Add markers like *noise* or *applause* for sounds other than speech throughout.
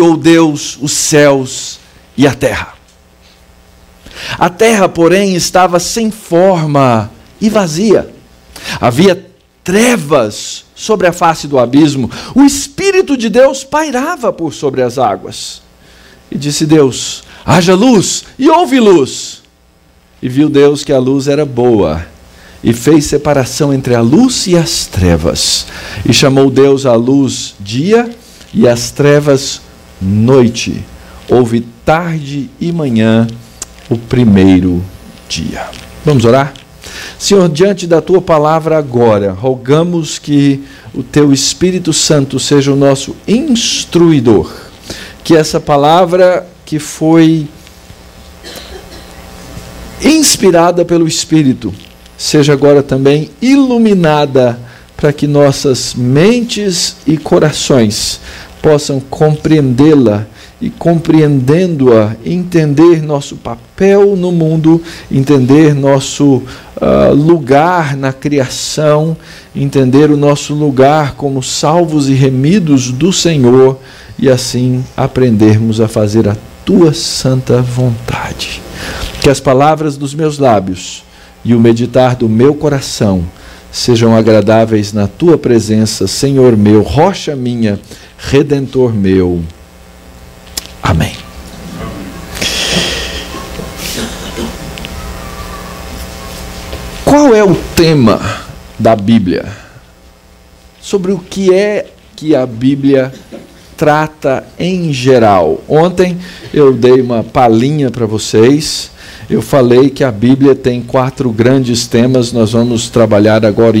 criou Deus os céus e a terra. A terra, porém, estava sem forma e vazia. Havia trevas sobre a face do abismo. O Espírito de Deus pairava por sobre as águas. E disse Deus: haja luz, e houve luz. E viu Deus que a luz era boa, e fez separação entre a luz e as trevas. E chamou Deus a luz dia, e as trevas noite. Houve tarde e manhã o primeiro dia. Vamos orar? Senhor, diante da tua palavra agora, rogamos que o teu Espírito Santo seja o nosso instruidor, que essa palavra que foi inspirada pelo Espírito seja agora também iluminada para que nossas mentes e corações possam compreendê-la e compreendendo-a, entender nosso papel no mundo, entender nosso uh, lugar na criação, entender o nosso lugar como salvos e remidos do Senhor e assim aprendermos a fazer a tua santa vontade. Que as palavras dos meus lábios e o meditar do meu coração sejam agradáveis na tua presença, Senhor meu, rocha minha, redentor meu. Amém. Qual é o tema da Bíblia? Sobre o que é que a Bíblia trata em geral. Ontem eu dei uma palhinha para vocês. Eu falei que a Bíblia tem quatro grandes temas, nós vamos trabalhar agora.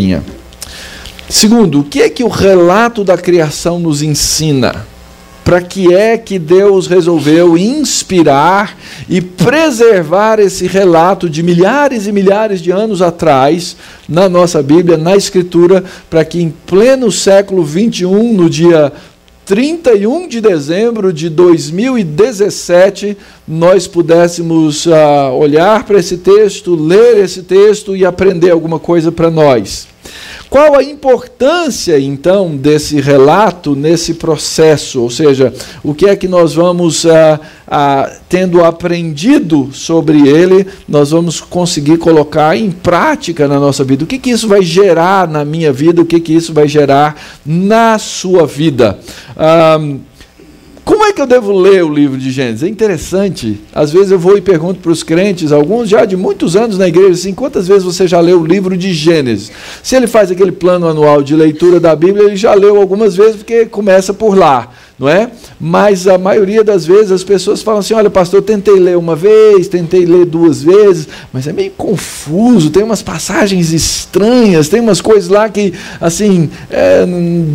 Segundo, o que é que o relato da criação nos ensina? para que é que Deus resolveu inspirar e preservar esse relato de milhares e milhares de anos atrás na nossa Bíblia, na Escritura, para que em pleno século 21, no dia 31 de dezembro de 2017, nós pudéssemos uh, olhar para esse texto, ler esse texto e aprender alguma coisa para nós. Qual a importância, então, desse relato nesse processo? Ou seja, o que é que nós vamos, ah, ah, tendo aprendido sobre ele, nós vamos conseguir colocar em prática na nossa vida? O que, que isso vai gerar na minha vida? O que, que isso vai gerar na sua vida? Ah, como é que eu devo ler o livro de Gênesis? É interessante. Às vezes eu vou e pergunto para os crentes, alguns já de muitos anos na igreja, assim, quantas vezes você já leu o livro de Gênesis? Se ele faz aquele plano anual de leitura da Bíblia, ele já leu algumas vezes, porque começa por lá não é? Mas a maioria das vezes as pessoas falam assim: olha, pastor, eu tentei ler uma vez, tentei ler duas vezes, mas é meio confuso, tem umas passagens estranhas, tem umas coisas lá que, assim, é,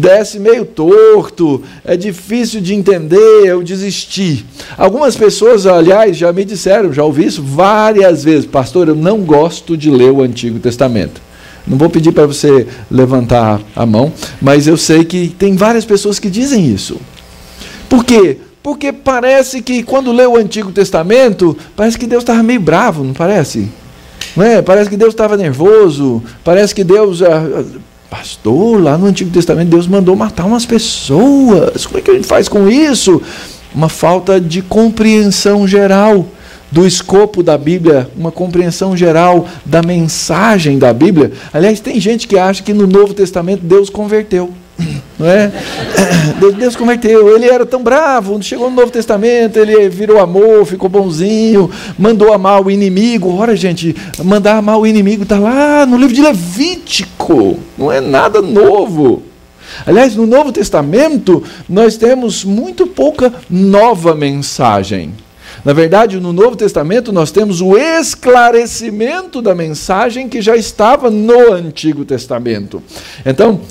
desce meio torto, é difícil de entender, eu desisti. Algumas pessoas, aliás, já me disseram, já ouvi isso várias vezes: pastor, eu não gosto de ler o Antigo Testamento. Não vou pedir para você levantar a mão, mas eu sei que tem várias pessoas que dizem isso. Por quê? Porque parece que quando lê o Antigo Testamento, parece que Deus estava meio bravo, não parece? Não é? Parece que Deus estava nervoso, parece que Deus. Ah, pastor, lá no Antigo Testamento Deus mandou matar umas pessoas. Como é que a gente faz com isso? Uma falta de compreensão geral do escopo da Bíblia, uma compreensão geral da mensagem da Bíblia. Aliás, tem gente que acha que no Novo Testamento Deus converteu. Não é? *coughs* Deus, converteu. Ele era tão bravo, chegou no Novo Testamento, ele virou amor, ficou bonzinho, mandou amar o inimigo. Ora, gente, mandar amar o inimigo está lá no livro de Levítico, não é nada novo. Aliás, no Novo Testamento, nós temos muito pouca nova mensagem. Na verdade, no Novo Testamento, nós temos o esclarecimento da mensagem que já estava no Antigo Testamento. Então,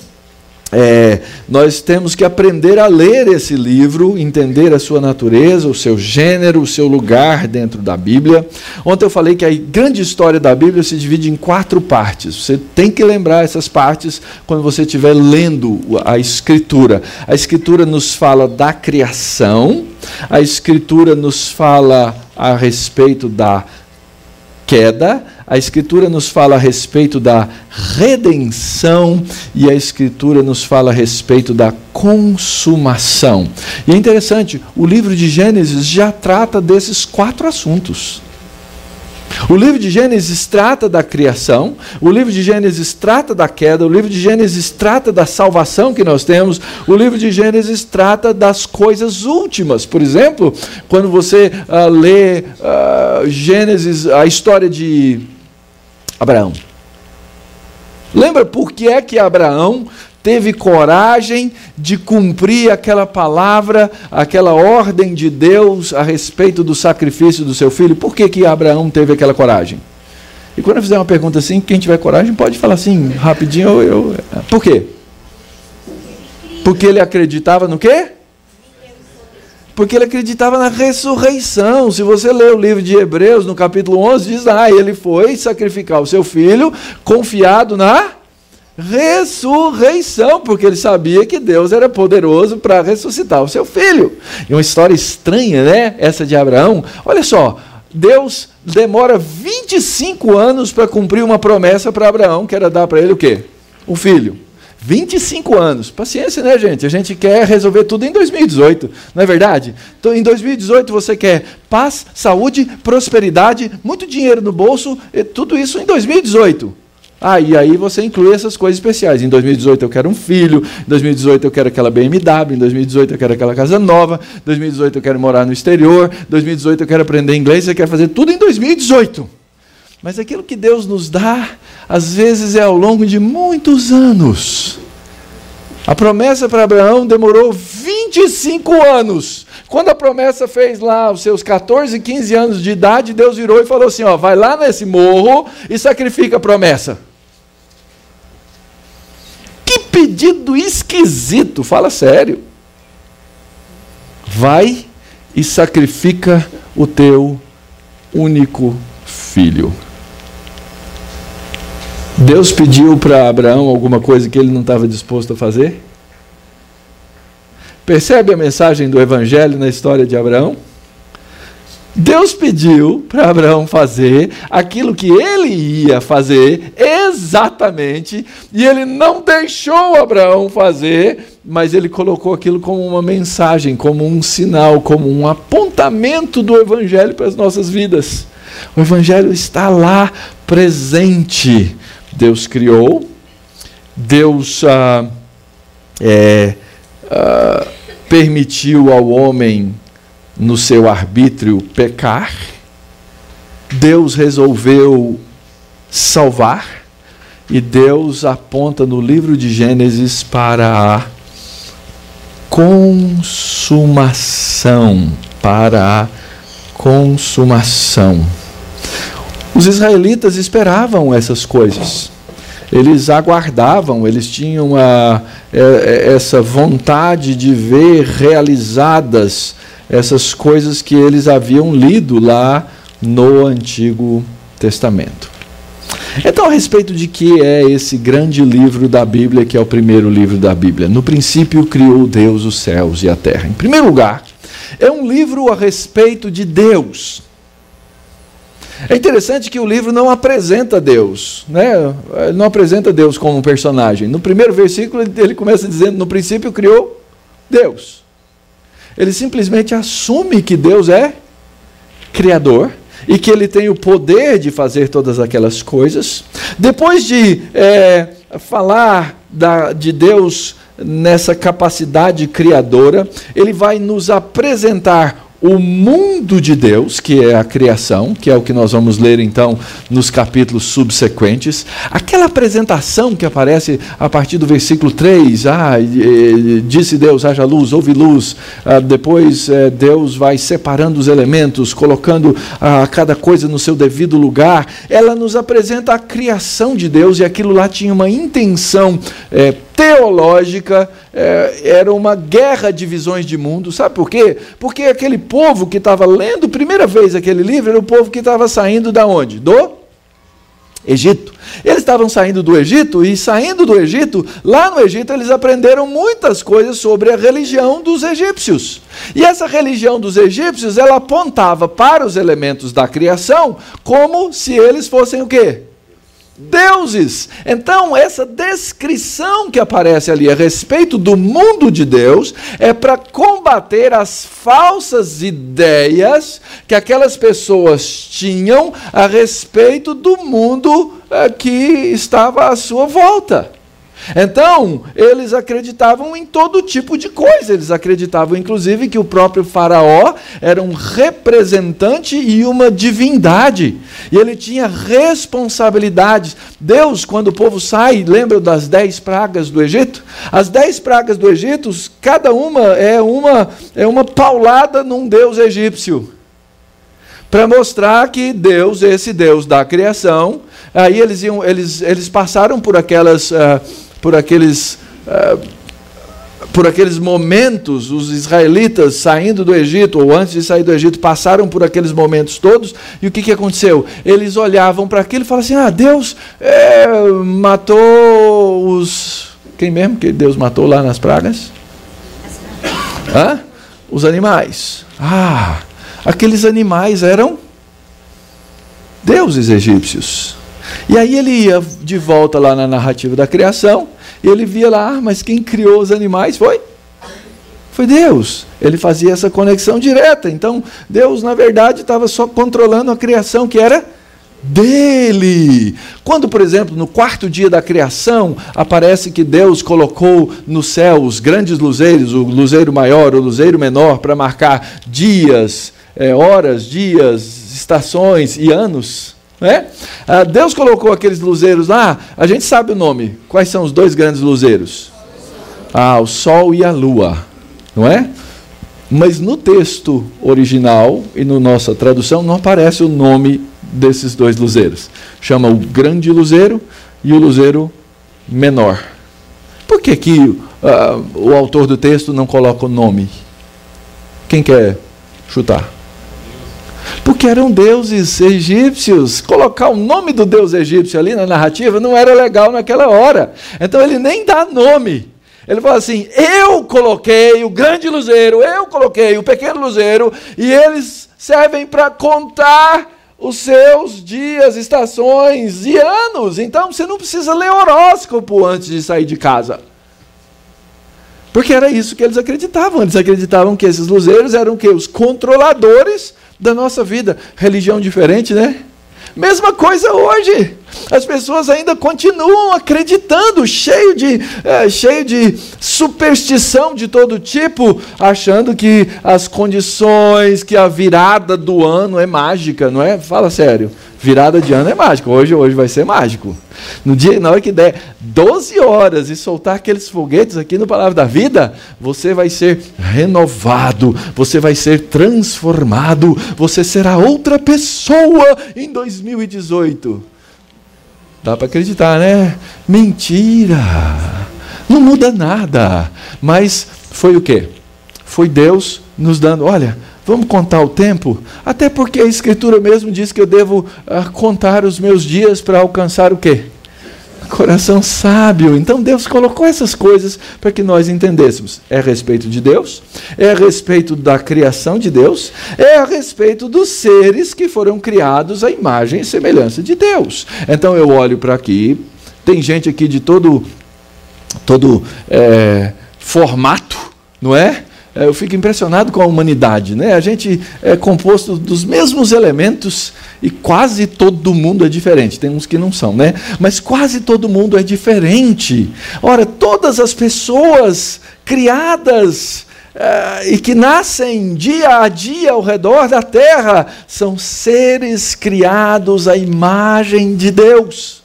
é, nós temos que aprender a ler esse livro, entender a sua natureza, o seu gênero, o seu lugar dentro da Bíblia. Ontem eu falei que a grande história da Bíblia se divide em quatro partes. Você tem que lembrar essas partes quando você estiver lendo a Escritura. A Escritura nos fala da criação, a Escritura nos fala a respeito da queda, a Escritura nos fala a respeito da redenção e a Escritura nos fala a respeito da consumação. E é interessante, o livro de Gênesis já trata desses quatro assuntos. O livro de Gênesis trata da criação, o livro de Gênesis trata da queda, o livro de Gênesis trata da salvação que nós temos, o livro de Gênesis trata das coisas últimas. Por exemplo, quando você uh, lê uh, Gênesis, a história de Abraão. Lembra por que é que Abraão teve coragem de cumprir aquela palavra, aquela ordem de Deus a respeito do sacrifício do seu filho. Por que, que Abraão teve aquela coragem? E quando eu fizer uma pergunta assim, quem tiver coragem pode falar assim, rapidinho. Eu, eu... Por quê? Porque ele acreditava no quê? Porque ele acreditava na ressurreição. Se você ler o livro de Hebreus, no capítulo 11, diz ah, ele foi sacrificar o seu filho, confiado na ressurreição, porque ele sabia que Deus era poderoso para ressuscitar o seu filho. E uma história estranha, né? Essa de Abraão. Olha só, Deus demora 25 anos para cumprir uma promessa para Abraão, que era dar para ele o quê? Um filho. 25 anos. Paciência, né, gente? A gente quer resolver tudo em 2018, não é verdade? Então, em 2018 você quer paz, saúde, prosperidade, muito dinheiro no bolso, tudo isso em 2018. Ah, e aí você inclui essas coisas especiais. Em 2018 eu quero um filho, em 2018 eu quero aquela BMW, em 2018 eu quero aquela casa nova, em 2018 eu quero morar no exterior, em 2018 eu quero aprender inglês, você quer fazer tudo em 2018. Mas aquilo que Deus nos dá, às vezes é ao longo de muitos anos. A promessa para Abraão demorou 25 anos. Quando a promessa fez lá os seus 14, 15 anos de idade, Deus virou e falou assim: ó, vai lá nesse morro e sacrifica a promessa. Que pedido esquisito, fala sério. Vai e sacrifica o teu único filho. Deus pediu para Abraão alguma coisa que ele não estava disposto a fazer? Percebe a mensagem do Evangelho na história de Abraão? Deus pediu para Abraão fazer aquilo que ele ia fazer exatamente, e ele não deixou Abraão fazer, mas ele colocou aquilo como uma mensagem, como um sinal, como um apontamento do Evangelho para as nossas vidas. O Evangelho está lá presente. Deus criou, Deus ah, é, ah, permitiu ao homem, no seu arbítrio, pecar, Deus resolveu salvar, e Deus aponta no livro de Gênesis para a consumação. Para a consumação. Os israelitas esperavam essas coisas eles aguardavam, eles tinham a, é, é, essa vontade de ver realizadas essas coisas que eles haviam lido lá no Antigo Testamento. Então, a respeito de que é esse grande livro da Bíblia, que é o primeiro livro da Bíblia? No princípio criou Deus os céus e a terra. Em primeiro lugar, é um livro a respeito de Deus. É interessante que o livro não apresenta Deus, né? Ele não apresenta Deus como um personagem. No primeiro versículo ele começa dizendo: "No princípio criou Deus". Ele simplesmente assume que Deus é criador e que ele tem o poder de fazer todas aquelas coisas. Depois de é, falar da, de Deus nessa capacidade criadora, ele vai nos apresentar o mundo de Deus, que é a criação, que é o que nós vamos ler então nos capítulos subsequentes, aquela apresentação que aparece a partir do versículo 3, ah, disse Deus, haja luz, houve luz, ah, depois eh, Deus vai separando os elementos, colocando ah, cada coisa no seu devido lugar, ela nos apresenta a criação de Deus e aquilo lá tinha uma intenção eh, teológica, é, era uma guerra de visões de mundo. Sabe por quê? Porque aquele povo que estava lendo primeira vez aquele livro era o povo que estava saindo da onde? Do Egito. Eles estavam saindo do Egito e saindo do Egito, lá no Egito eles aprenderam muitas coisas sobre a religião dos egípcios. E essa religião dos egípcios, ela apontava para os elementos da criação como se eles fossem o quê? Deuses. Então, essa descrição que aparece ali a respeito do mundo de Deus é para combater as falsas ideias que aquelas pessoas tinham a respeito do mundo eh, que estava à sua volta. Então, eles acreditavam em todo tipo de coisa. Eles acreditavam, inclusive, que o próprio Faraó era um representante e uma divindade. E ele tinha responsabilidades. Deus, quando o povo sai, lembra das dez pragas do Egito? As dez pragas do Egito, cada uma é uma, é uma paulada num deus egípcio. Para mostrar que Deus, esse Deus da criação, aí eles, iam, eles, eles passaram por aquelas. Uh, por aqueles, uh, por aqueles momentos, os israelitas saindo do Egito, ou antes de sair do Egito, passaram por aqueles momentos todos, e o que, que aconteceu? Eles olhavam para aquilo e falavam assim: ah, Deus é, matou os. Quem mesmo que Deus matou lá nas pragas? Hã? Os animais. Ah, aqueles animais eram deuses egípcios. E aí ele ia de volta lá na narrativa da criação, e ele via lá, ah, mas quem criou os animais foi? Foi Deus. Ele fazia essa conexão direta. Então, Deus, na verdade, estava só controlando a criação que era dele. Quando, por exemplo, no quarto dia da criação, aparece que Deus colocou no céu os grandes luzeiros, o luzeiro maior, o luzeiro menor, para marcar dias, é, horas, dias, estações e anos. Né? Ah, Deus colocou aqueles luzeiros lá, a gente sabe o nome. Quais são os dois grandes luzeiros? Ah, o Sol e a Lua, não é? Mas no texto original e na nossa tradução não aparece o nome desses dois luzeiros. Chama o grande luzeiro e o luzeiro menor. Por que, que uh, o autor do texto não coloca o nome? Quem quer chutar? Porque eram deuses egípcios. Colocar o nome do deus egípcio ali na narrativa não era legal naquela hora. Então ele nem dá nome. Ele fala assim: eu coloquei o grande luzeiro, eu coloquei o pequeno luzeiro, e eles servem para contar os seus dias, estações e anos. Então você não precisa ler horóscopo antes de sair de casa. Porque era isso que eles acreditavam. Eles acreditavam que esses luzeiros eram que os controladores da nossa vida. Religião diferente, né? Mesma coisa hoje. As pessoas ainda continuam acreditando, cheio de, é, cheio de superstição de todo tipo, achando que as condições, que a virada do ano é mágica, não é? Fala sério. Virada de ano é mágico. Hoje, hoje vai ser mágico. No dia, na hora que der 12 horas e soltar aqueles foguetes aqui no Palavra da Vida, você vai ser renovado, você vai ser transformado, você será outra pessoa em 2018. Dá para acreditar, né? Mentira! Não muda nada. Mas foi o quê? Foi Deus nos dando, olha, Vamos contar o tempo? Até porque a Escritura mesmo diz que eu devo uh, contar os meus dias para alcançar o quê? Coração sábio. Então Deus colocou essas coisas para que nós entendêssemos. É a respeito de Deus, é a respeito da criação de Deus, é a respeito dos seres que foram criados à imagem e semelhança de Deus. Então eu olho para aqui, tem gente aqui de todo, todo é, formato, não é? É, eu fico impressionado com a humanidade. Né? A gente é composto dos mesmos elementos e quase todo mundo é diferente. Tem uns que não são, né? Mas quase todo mundo é diferente. Ora, todas as pessoas criadas uh, e que nascem dia a dia ao redor da terra são seres criados à imagem de Deus.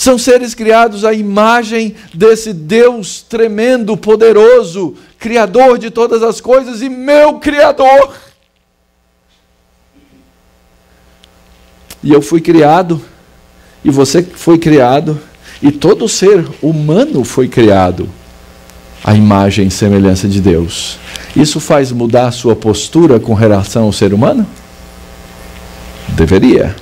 São seres criados à imagem desse Deus tremendo, poderoso, Criador de todas as coisas e meu Criador. E eu fui criado, e você foi criado, e todo ser humano foi criado à imagem e semelhança de Deus. Isso faz mudar a sua postura com relação ao ser humano? Deveria.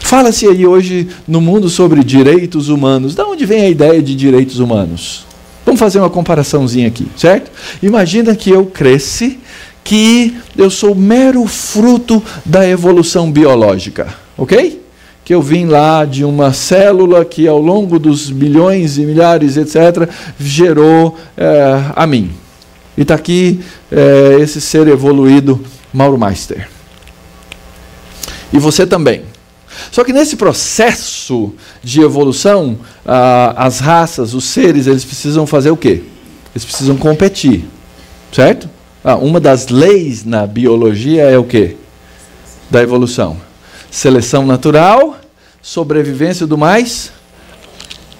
Fala-se aí hoje no mundo sobre direitos humanos. Da onde vem a ideia de direitos humanos? Vamos fazer uma comparaçãozinha aqui, certo? Imagina que eu cresci, que eu sou mero fruto da evolução biológica, ok? Que eu vim lá de uma célula que ao longo dos bilhões e milhares, etc., gerou é, a mim. E está aqui é, esse ser evoluído, Mauro Meister. E você também. Só que nesse processo de evolução, ah, as raças, os seres, eles precisam fazer o quê? Eles precisam competir, certo? Ah, uma das leis na biologia é o quê? Da evolução. Seleção natural, sobrevivência do mais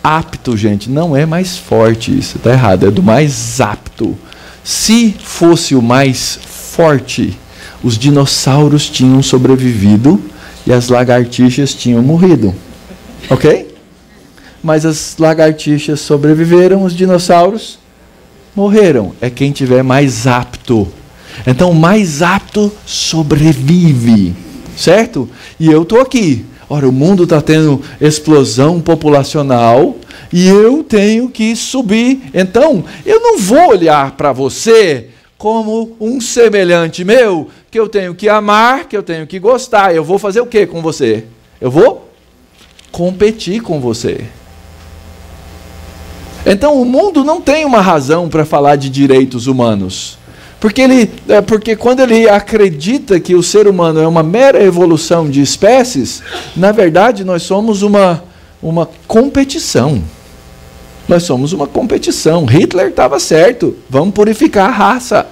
apto, gente. Não é mais forte isso, está errado. É do mais apto. Se fosse o mais forte, os dinossauros tinham sobrevivido e as lagartixas tinham morrido. Ok? Mas as lagartixas sobreviveram, os dinossauros morreram. É quem tiver mais apto. Então, o mais apto sobrevive. Certo? E eu estou aqui. Ora, o mundo está tendo explosão populacional e eu tenho que subir. Então, eu não vou olhar para você como um semelhante meu que eu tenho que amar, que eu tenho que gostar. Eu vou fazer o que com você? Eu vou competir com você. Então o mundo não tem uma razão para falar de direitos humanos. Porque, ele, é, porque quando ele acredita que o ser humano é uma mera evolução de espécies, na verdade nós somos uma, uma competição. Nós somos uma competição. Hitler estava certo. Vamos purificar a raça.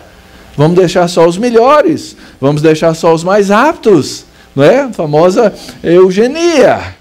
Vamos deixar só os melhores. Vamos deixar só os mais aptos. Não é? A famosa eugenia.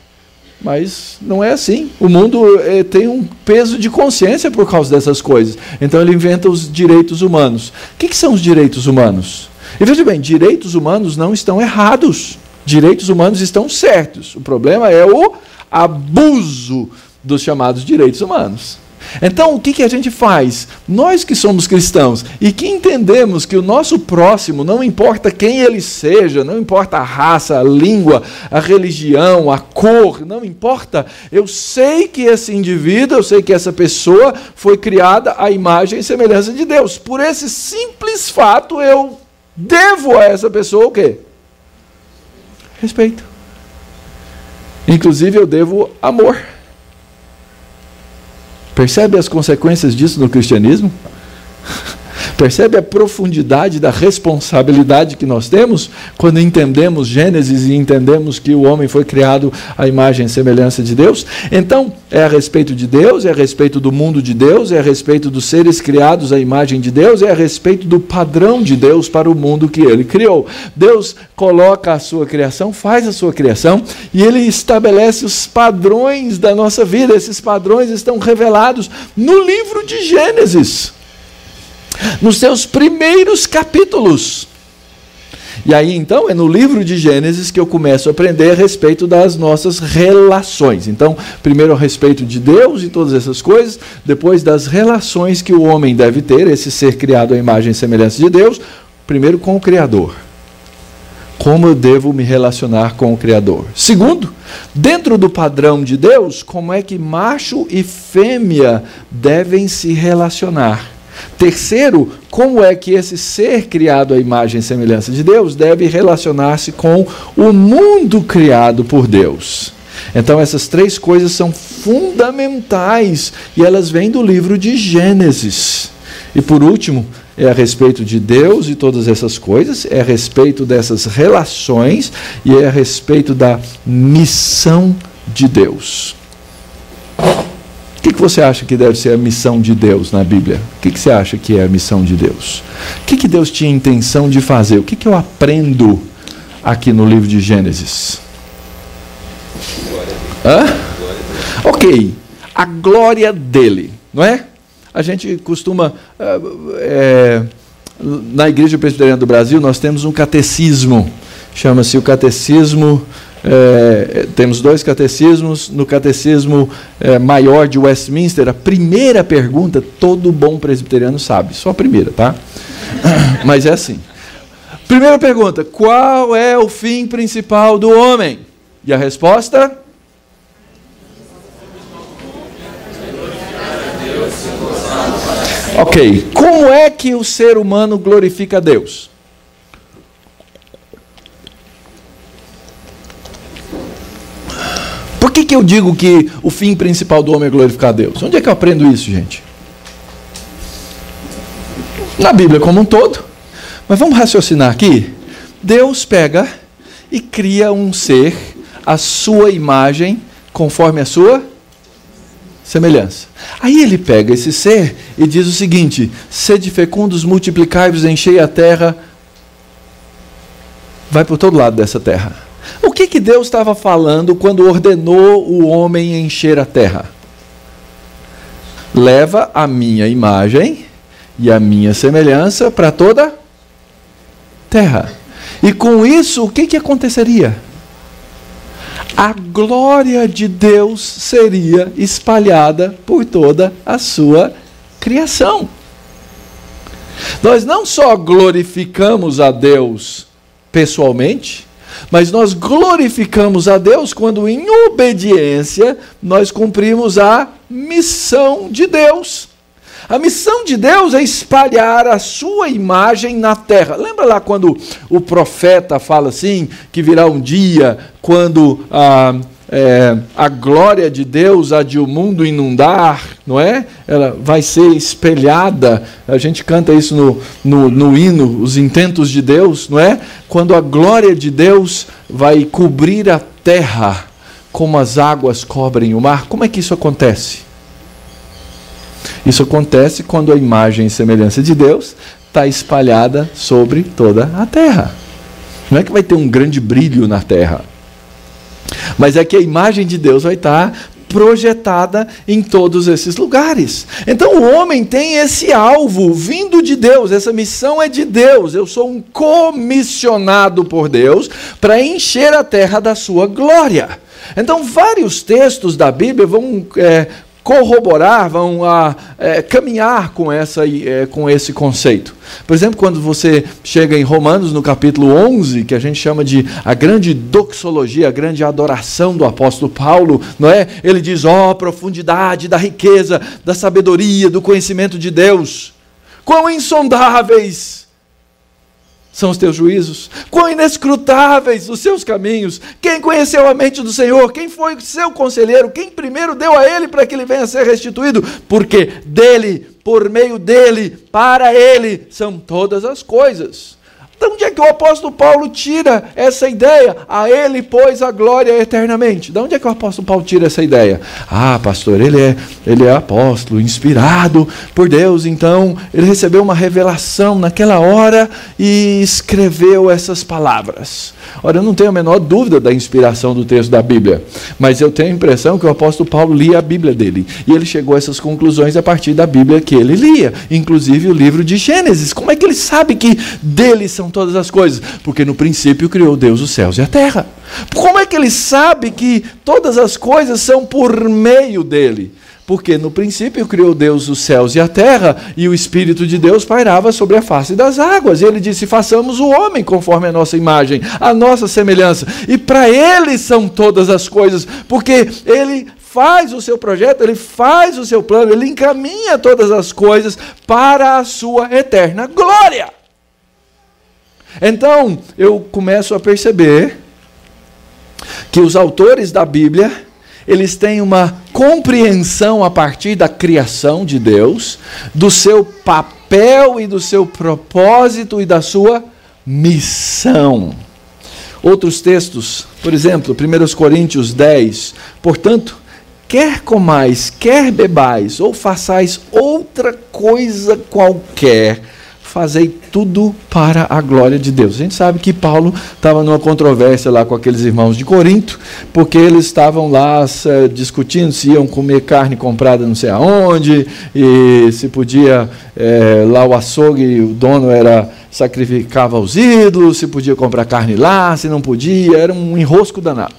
Mas não é assim. O mundo é, tem um peso de consciência por causa dessas coisas. Então ele inventa os direitos humanos. O que, que são os direitos humanos? E veja bem, direitos humanos não estão errados. Direitos humanos estão certos. O problema é o abuso dos chamados direitos humanos. Então, o que, que a gente faz? Nós que somos cristãos e que entendemos que o nosso próximo, não importa quem ele seja, não importa a raça, a língua, a religião, a cor, não importa, eu sei que esse indivíduo, eu sei que essa pessoa foi criada à imagem e semelhança de Deus. Por esse simples fato, eu devo a essa pessoa o quê? Respeito. Inclusive, eu devo amor. Percebe as consequências disso no cristianismo? Percebe a profundidade da responsabilidade que nós temos quando entendemos Gênesis e entendemos que o homem foi criado à imagem e semelhança de Deus? Então, é a respeito de Deus, é a respeito do mundo de Deus, é a respeito dos seres criados à imagem de Deus, é a respeito do padrão de Deus para o mundo que ele criou. Deus coloca a sua criação, faz a sua criação e ele estabelece os padrões da nossa vida. Esses padrões estão revelados no livro de Gênesis nos seus primeiros capítulos. E aí então é no livro de Gênesis que eu começo a aprender a respeito das nossas relações. Então, primeiro a respeito de Deus e todas essas coisas, depois das relações que o homem deve ter, esse ser criado à imagem e semelhança de Deus, primeiro com o Criador. Como eu devo me relacionar com o Criador? Segundo, dentro do padrão de Deus, como é que macho e fêmea devem se relacionar? Terceiro, como é que esse ser criado à imagem e semelhança de Deus deve relacionar-se com o mundo criado por Deus? Então, essas três coisas são fundamentais e elas vêm do livro de Gênesis. E por último, é a respeito de Deus e todas essas coisas, é a respeito dessas relações e é a respeito da missão de Deus. O que, que você acha que deve ser a missão de Deus na Bíblia? O que, que você acha que é a missão de Deus? O que, que Deus tinha intenção de fazer? O que, que eu aprendo aqui no livro de Gênesis? Hã? Ok, a glória dele, não é? A gente costuma. É, na Igreja Presbiteriana do Brasil, nós temos um catecismo, chama-se o Catecismo é, temos dois catecismos. No catecismo é, maior de Westminster, a primeira pergunta, todo bom presbiteriano sabe, só a primeira, tá? *coughs* Mas é assim. Primeira pergunta: qual é o fim principal do homem? E a resposta? Ok, como é que o ser humano glorifica a Deus? Por que, que eu digo que o fim principal do homem é glorificar a Deus? Onde é que eu aprendo isso, gente? Na Bíblia como um todo. Mas vamos raciocinar aqui. Deus pega e cria um ser, a sua imagem, conforme a sua semelhança. Aí ele pega esse ser e diz o seguinte: sede fecundos, multiplicai-vos, enchei a terra. Vai para todo lado dessa terra. O que, que Deus estava falando quando ordenou o homem encher a terra? Leva a minha imagem e a minha semelhança para toda terra. E com isso, o que, que aconteceria? A glória de Deus seria espalhada por toda a sua criação. Nós não só glorificamos a Deus pessoalmente, mas nós glorificamos a Deus quando, em obediência, nós cumprimos a missão de Deus. A missão de Deus é espalhar a sua imagem na terra. Lembra lá quando o profeta fala assim: que virá um dia quando. Ah, é, a glória de Deus há de o mundo inundar, não é? Ela vai ser espelhada. A gente canta isso no, no, no hino, os intentos de Deus, não é? Quando a glória de Deus vai cobrir a terra como as águas cobrem o mar. Como é que isso acontece? Isso acontece quando a imagem e semelhança de Deus está espalhada sobre toda a terra. Não é que vai ter um grande brilho na terra mas é que a imagem de Deus vai estar projetada em todos esses lugares. Então o homem tem esse alvo vindo de Deus, essa missão é de Deus. Eu sou um comissionado por Deus para encher a terra da sua glória. Então, vários textos da Bíblia vão é, corroborar, vão a, é, caminhar com, essa, é, com esse conceito. Por exemplo, quando você chega em Romanos, no capítulo 11, que a gente chama de a grande doxologia, a grande adoração do apóstolo Paulo, não é? Ele diz: ó, oh, profundidade da riqueza, da sabedoria, do conhecimento de Deus, quão insondáveis são os teus juízos? Quão inescrutáveis os seus caminhos? Quem conheceu a mente do Senhor? Quem foi seu conselheiro? Quem primeiro deu a ele para que ele venha a ser restituído? Porque dele, por meio dele, para ele são todas as coisas. De onde é que o apóstolo Paulo tira essa ideia? A ele, pois, a glória eternamente. De onde é que o apóstolo Paulo tira essa ideia? Ah, pastor, ele é, ele é apóstolo, inspirado por Deus, então ele recebeu uma revelação naquela hora e escreveu essas palavras. Ora, eu não tenho a menor dúvida da inspiração do texto da Bíblia, mas eu tenho a impressão que o apóstolo Paulo lia a Bíblia dele e ele chegou a essas conclusões a partir da Bíblia que ele lia, inclusive o livro de Gênesis. Como é que ele sabe que dele são todas as coisas? Porque no princípio criou Deus os céus e a terra. Como é que ele sabe que todas as coisas são por meio dele? Porque no princípio criou Deus os céus e a terra, e o Espírito de Deus pairava sobre a face das águas. E ele disse: façamos o homem conforme a nossa imagem, a nossa semelhança. E para ele são todas as coisas, porque ele faz o seu projeto, ele faz o seu plano, ele encaminha todas as coisas para a sua eterna glória. Então, eu começo a perceber que os autores da Bíblia eles têm uma compreensão a partir da criação de Deus, do seu papel e do seu propósito e da sua missão. Outros textos, por exemplo, 1 Coríntios 10, portanto, quer comais, quer bebais, ou façais outra coisa qualquer, fazei tudo para a glória de Deus. A gente sabe que Paulo estava numa controvérsia lá com aqueles irmãos de Corinto, porque eles estavam lá uh, discutindo se iam comer carne comprada não sei aonde, e se podia, eh, lá o açougue, o dono era sacrificava os ídolos, se podia comprar carne lá, se não podia, era um enrosco danado.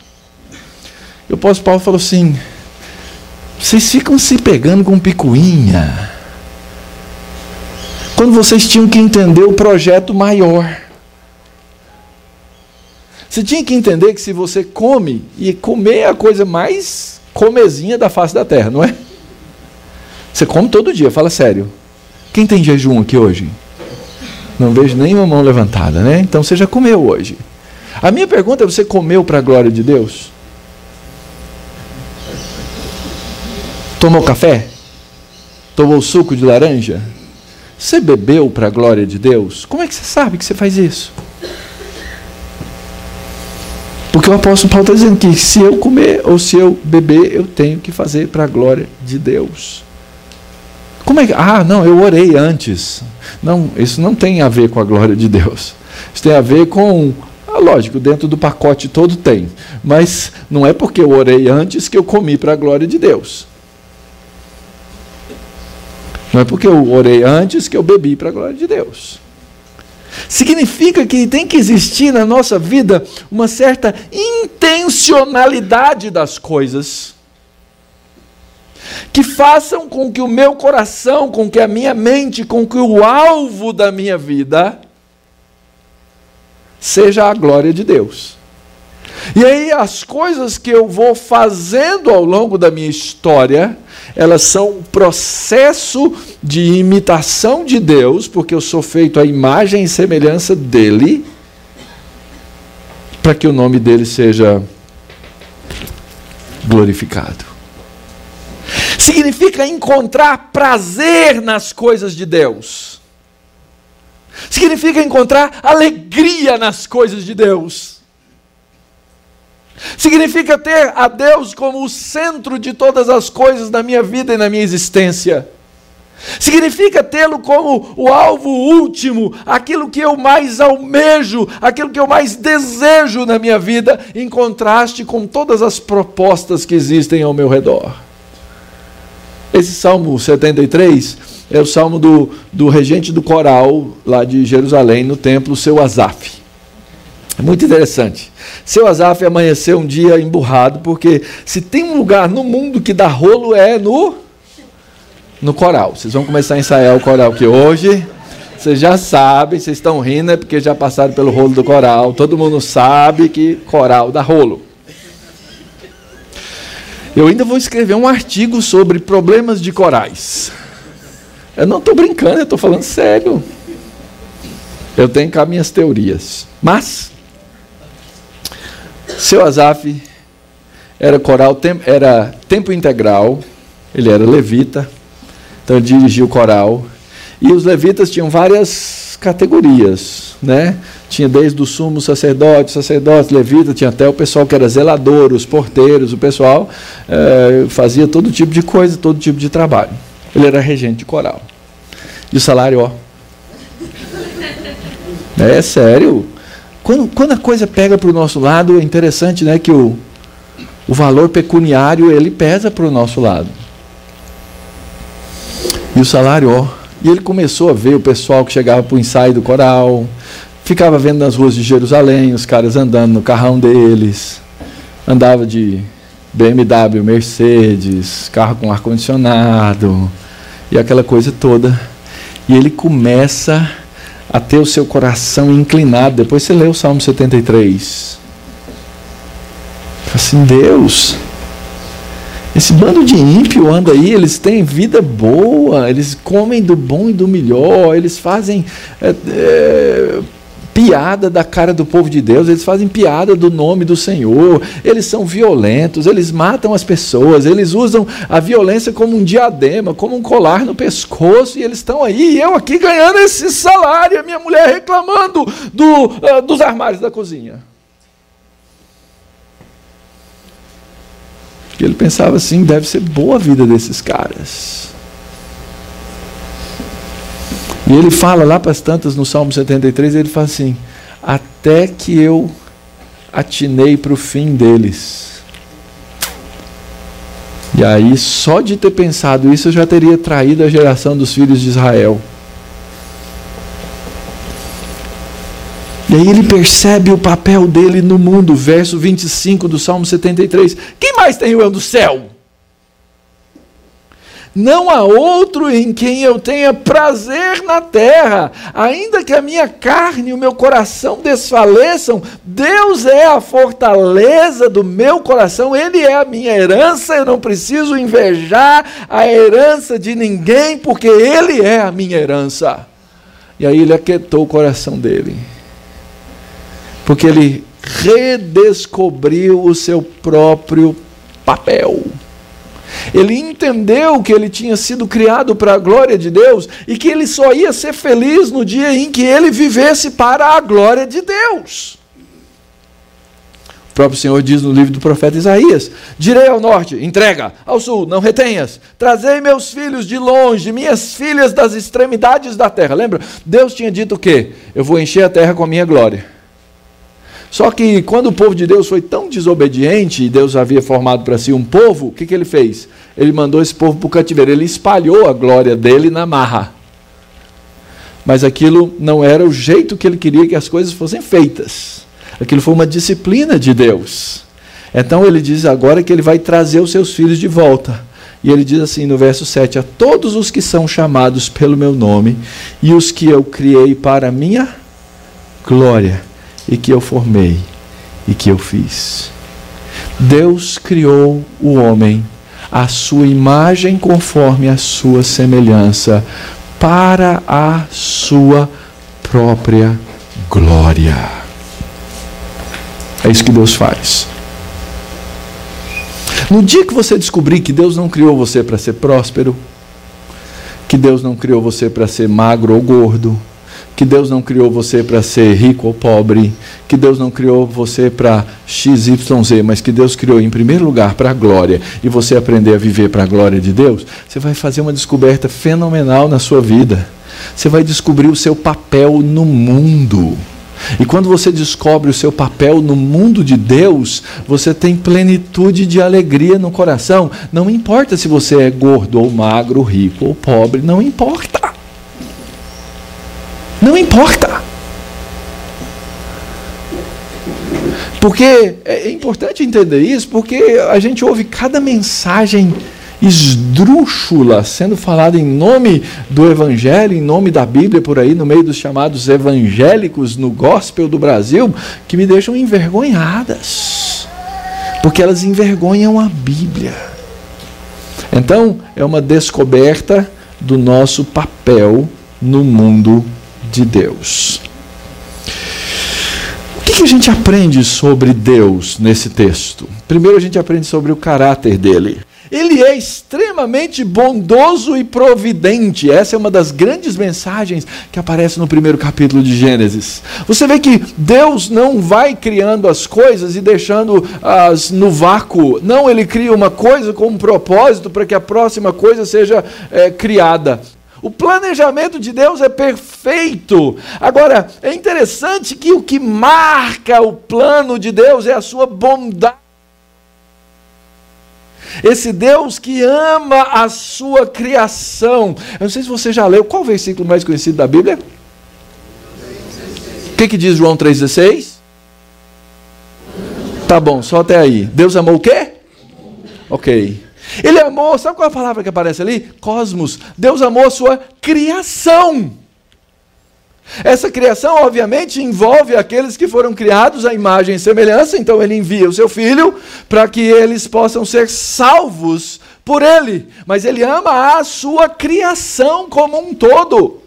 E o apóstolo Paulo falou assim, vocês ficam se pegando com picuinha, quando vocês tinham que entender o projeto maior. Você tinha que entender que se você come, e comer é a coisa mais comezinha da face da terra, não é? Você come todo dia, fala sério. Quem tem jejum aqui hoje? Não vejo nenhuma mão levantada, né? Então você já comeu hoje. A minha pergunta é: você comeu para a glória de Deus? Tomou café? Tomou suco de laranja? Você bebeu para a glória de Deus? Como é que você sabe que você faz isso? Porque o apóstolo Paulo está dizendo que se eu comer ou se eu beber, eu tenho que fazer para a glória de Deus. Como é que. Ah, não, eu orei antes. Não, isso não tem a ver com a glória de Deus. Isso tem a ver com. Ah, lógico, dentro do pacote todo tem. Mas não é porque eu orei antes que eu comi para a glória de Deus. Não é porque eu orei antes que eu bebi para a glória de Deus. Significa que tem que existir na nossa vida uma certa intencionalidade das coisas que façam com que o meu coração, com que a minha mente, com que o alvo da minha vida seja a glória de Deus. E aí as coisas que eu vou fazendo ao longo da minha história, elas são um processo de imitação de Deus, porque eu sou feito à imagem e semelhança dele, para que o nome dele seja glorificado. Significa encontrar prazer nas coisas de Deus. Significa encontrar alegria nas coisas de Deus. Significa ter a Deus como o centro de todas as coisas na minha vida e na minha existência. Significa tê-lo como o alvo último, aquilo que eu mais almejo, aquilo que eu mais desejo na minha vida, em contraste com todas as propostas que existem ao meu redor. Esse Salmo 73 é o salmo do, do regente do coral lá de Jerusalém, no templo, seu Asaf. É muito interessante. Seu Azaf amanheceu um dia emburrado, porque se tem um lugar no mundo que dá rolo é no no coral. Vocês vão começar a ensaiar o coral que hoje vocês já sabem, vocês estão rindo é porque já passaram pelo rolo do coral. Todo mundo sabe que coral dá rolo. Eu ainda vou escrever um artigo sobre problemas de corais. Eu não estou brincando, eu estou falando sério. Eu tenho cá minhas teorias. Mas seu Azaf era coral, era tempo integral, ele era levita, então ele dirigia o coral. E os levitas tinham várias categorias, né? Tinha desde o sumo sacerdote, sacerdote, levita, tinha até o pessoal que era zelador, os porteiros, o pessoal é, fazia todo tipo de coisa, todo tipo de trabalho. Ele era regente de coral. E o salário, ó. É sério. Quando, quando a coisa pega para o nosso lado, é interessante né, que o, o valor pecuniário ele pesa para o nosso lado. E o salário, ó. E ele começou a ver o pessoal que chegava para o ensaio do coral, ficava vendo nas ruas de Jerusalém os caras andando no carrão deles, andava de BMW, Mercedes, carro com ar-condicionado e aquela coisa toda. E ele começa a ter o seu coração inclinado. Depois você lê o Salmo 73. Assim, Deus, esse bando de ímpio anda aí, eles têm vida boa, eles comem do bom e do melhor, eles fazem é, é, piada da cara do povo de Deus, eles fazem piada do nome do Senhor, eles são violentos, eles matam as pessoas, eles usam a violência como um diadema, como um colar no pescoço, e eles estão aí, e eu aqui ganhando esse salário, a minha mulher reclamando do, uh, dos armários da cozinha. E ele pensava assim: deve ser boa a vida desses caras. E ele fala lá para as tantas no Salmo 73, ele fala assim: Até que eu atinei para o fim deles. E aí, só de ter pensado isso, eu já teria traído a geração dos filhos de Israel. E aí ele percebe o papel dele no mundo, verso 25 do Salmo 73. Quem mais tem o eu do céu? Não há outro em quem eu tenha prazer na terra. Ainda que a minha carne e o meu coração desfaleçam, Deus é a fortaleza do meu coração, Ele é a minha herança. Eu não preciso invejar a herança de ninguém, porque Ele é a minha herança. E aí ele aquietou o coração dele. Porque ele redescobriu o seu próprio papel. Ele entendeu que ele tinha sido criado para a glória de Deus e que ele só ia ser feliz no dia em que ele vivesse para a glória de Deus. O próprio Senhor diz no livro do profeta Isaías: Direi ao norte, entrega, ao sul, não retenhas. Trazei meus filhos de longe, minhas filhas das extremidades da terra. Lembra? Deus tinha dito o quê? Eu vou encher a terra com a minha glória. Só que quando o povo de Deus foi tão desobediente e Deus havia formado para si um povo, o que, que ele fez? Ele mandou esse povo para o cativeiro, ele espalhou a glória dele na marra. Mas aquilo não era o jeito que ele queria que as coisas fossem feitas. Aquilo foi uma disciplina de Deus. Então ele diz agora que ele vai trazer os seus filhos de volta. E ele diz assim no verso 7: A todos os que são chamados pelo meu nome e os que eu criei para a minha glória e que eu formei e que eu fiz. Deus criou o homem à sua imagem conforme a sua semelhança para a sua própria glória. É isso que Deus faz. No dia que você descobrir que Deus não criou você para ser próspero, que Deus não criou você para ser magro ou gordo, que Deus não criou você para ser rico ou pobre, que Deus não criou você para XYZ, mas que Deus criou em primeiro lugar para a glória, e você aprender a viver para a glória de Deus, você vai fazer uma descoberta fenomenal na sua vida. Você vai descobrir o seu papel no mundo. E quando você descobre o seu papel no mundo de Deus, você tem plenitude de alegria no coração. Não importa se você é gordo ou magro, rico ou pobre, não importa. Não importa. Porque é importante entender isso, porque a gente ouve cada mensagem esdrúxula sendo falada em nome do Evangelho, em nome da Bíblia, por aí, no meio dos chamados evangélicos no gospel do Brasil, que me deixam envergonhadas. Porque elas envergonham a Bíblia. Então, é uma descoberta do nosso papel no mundo de Deus. O que, que a gente aprende sobre Deus nesse texto? Primeiro, a gente aprende sobre o caráter dele. Ele é extremamente bondoso e providente. Essa é uma das grandes mensagens que aparece no primeiro capítulo de Gênesis. Você vê que Deus não vai criando as coisas e deixando-as no vácuo. Não, ele cria uma coisa com um propósito para que a próxima coisa seja é, criada. O planejamento de Deus é perfeito. Agora, é interessante que o que marca o plano de Deus é a sua bondade. Esse Deus que ama a sua criação. Eu não sei se você já leu. Qual o versículo mais conhecido da Bíblia? O que, que diz João 3,16? Tá bom, só até aí. Deus amou o quê? Ok. Ele amou, sabe qual é a palavra que aparece ali? Cosmos. Deus amou a sua criação. Essa criação, obviamente, envolve aqueles que foram criados à imagem e semelhança, então ele envia o seu filho para que eles possam ser salvos por ele. Mas ele ama a sua criação como um todo.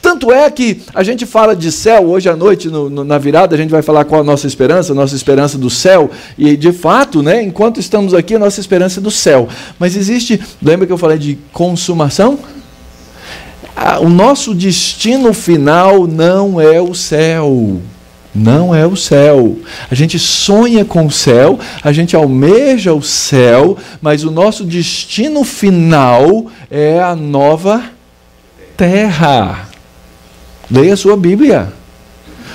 Tanto é que a gente fala de céu, hoje à noite, no, no, na virada, a gente vai falar qual a nossa esperança, a nossa esperança do céu. E de fato, né, enquanto estamos aqui, a nossa esperança é do céu. Mas existe, lembra que eu falei de consumação? O nosso destino final não é o céu. Não é o céu. A gente sonha com o céu, a gente almeja o céu, mas o nosso destino final é a nova terra. Leia a sua Bíblia.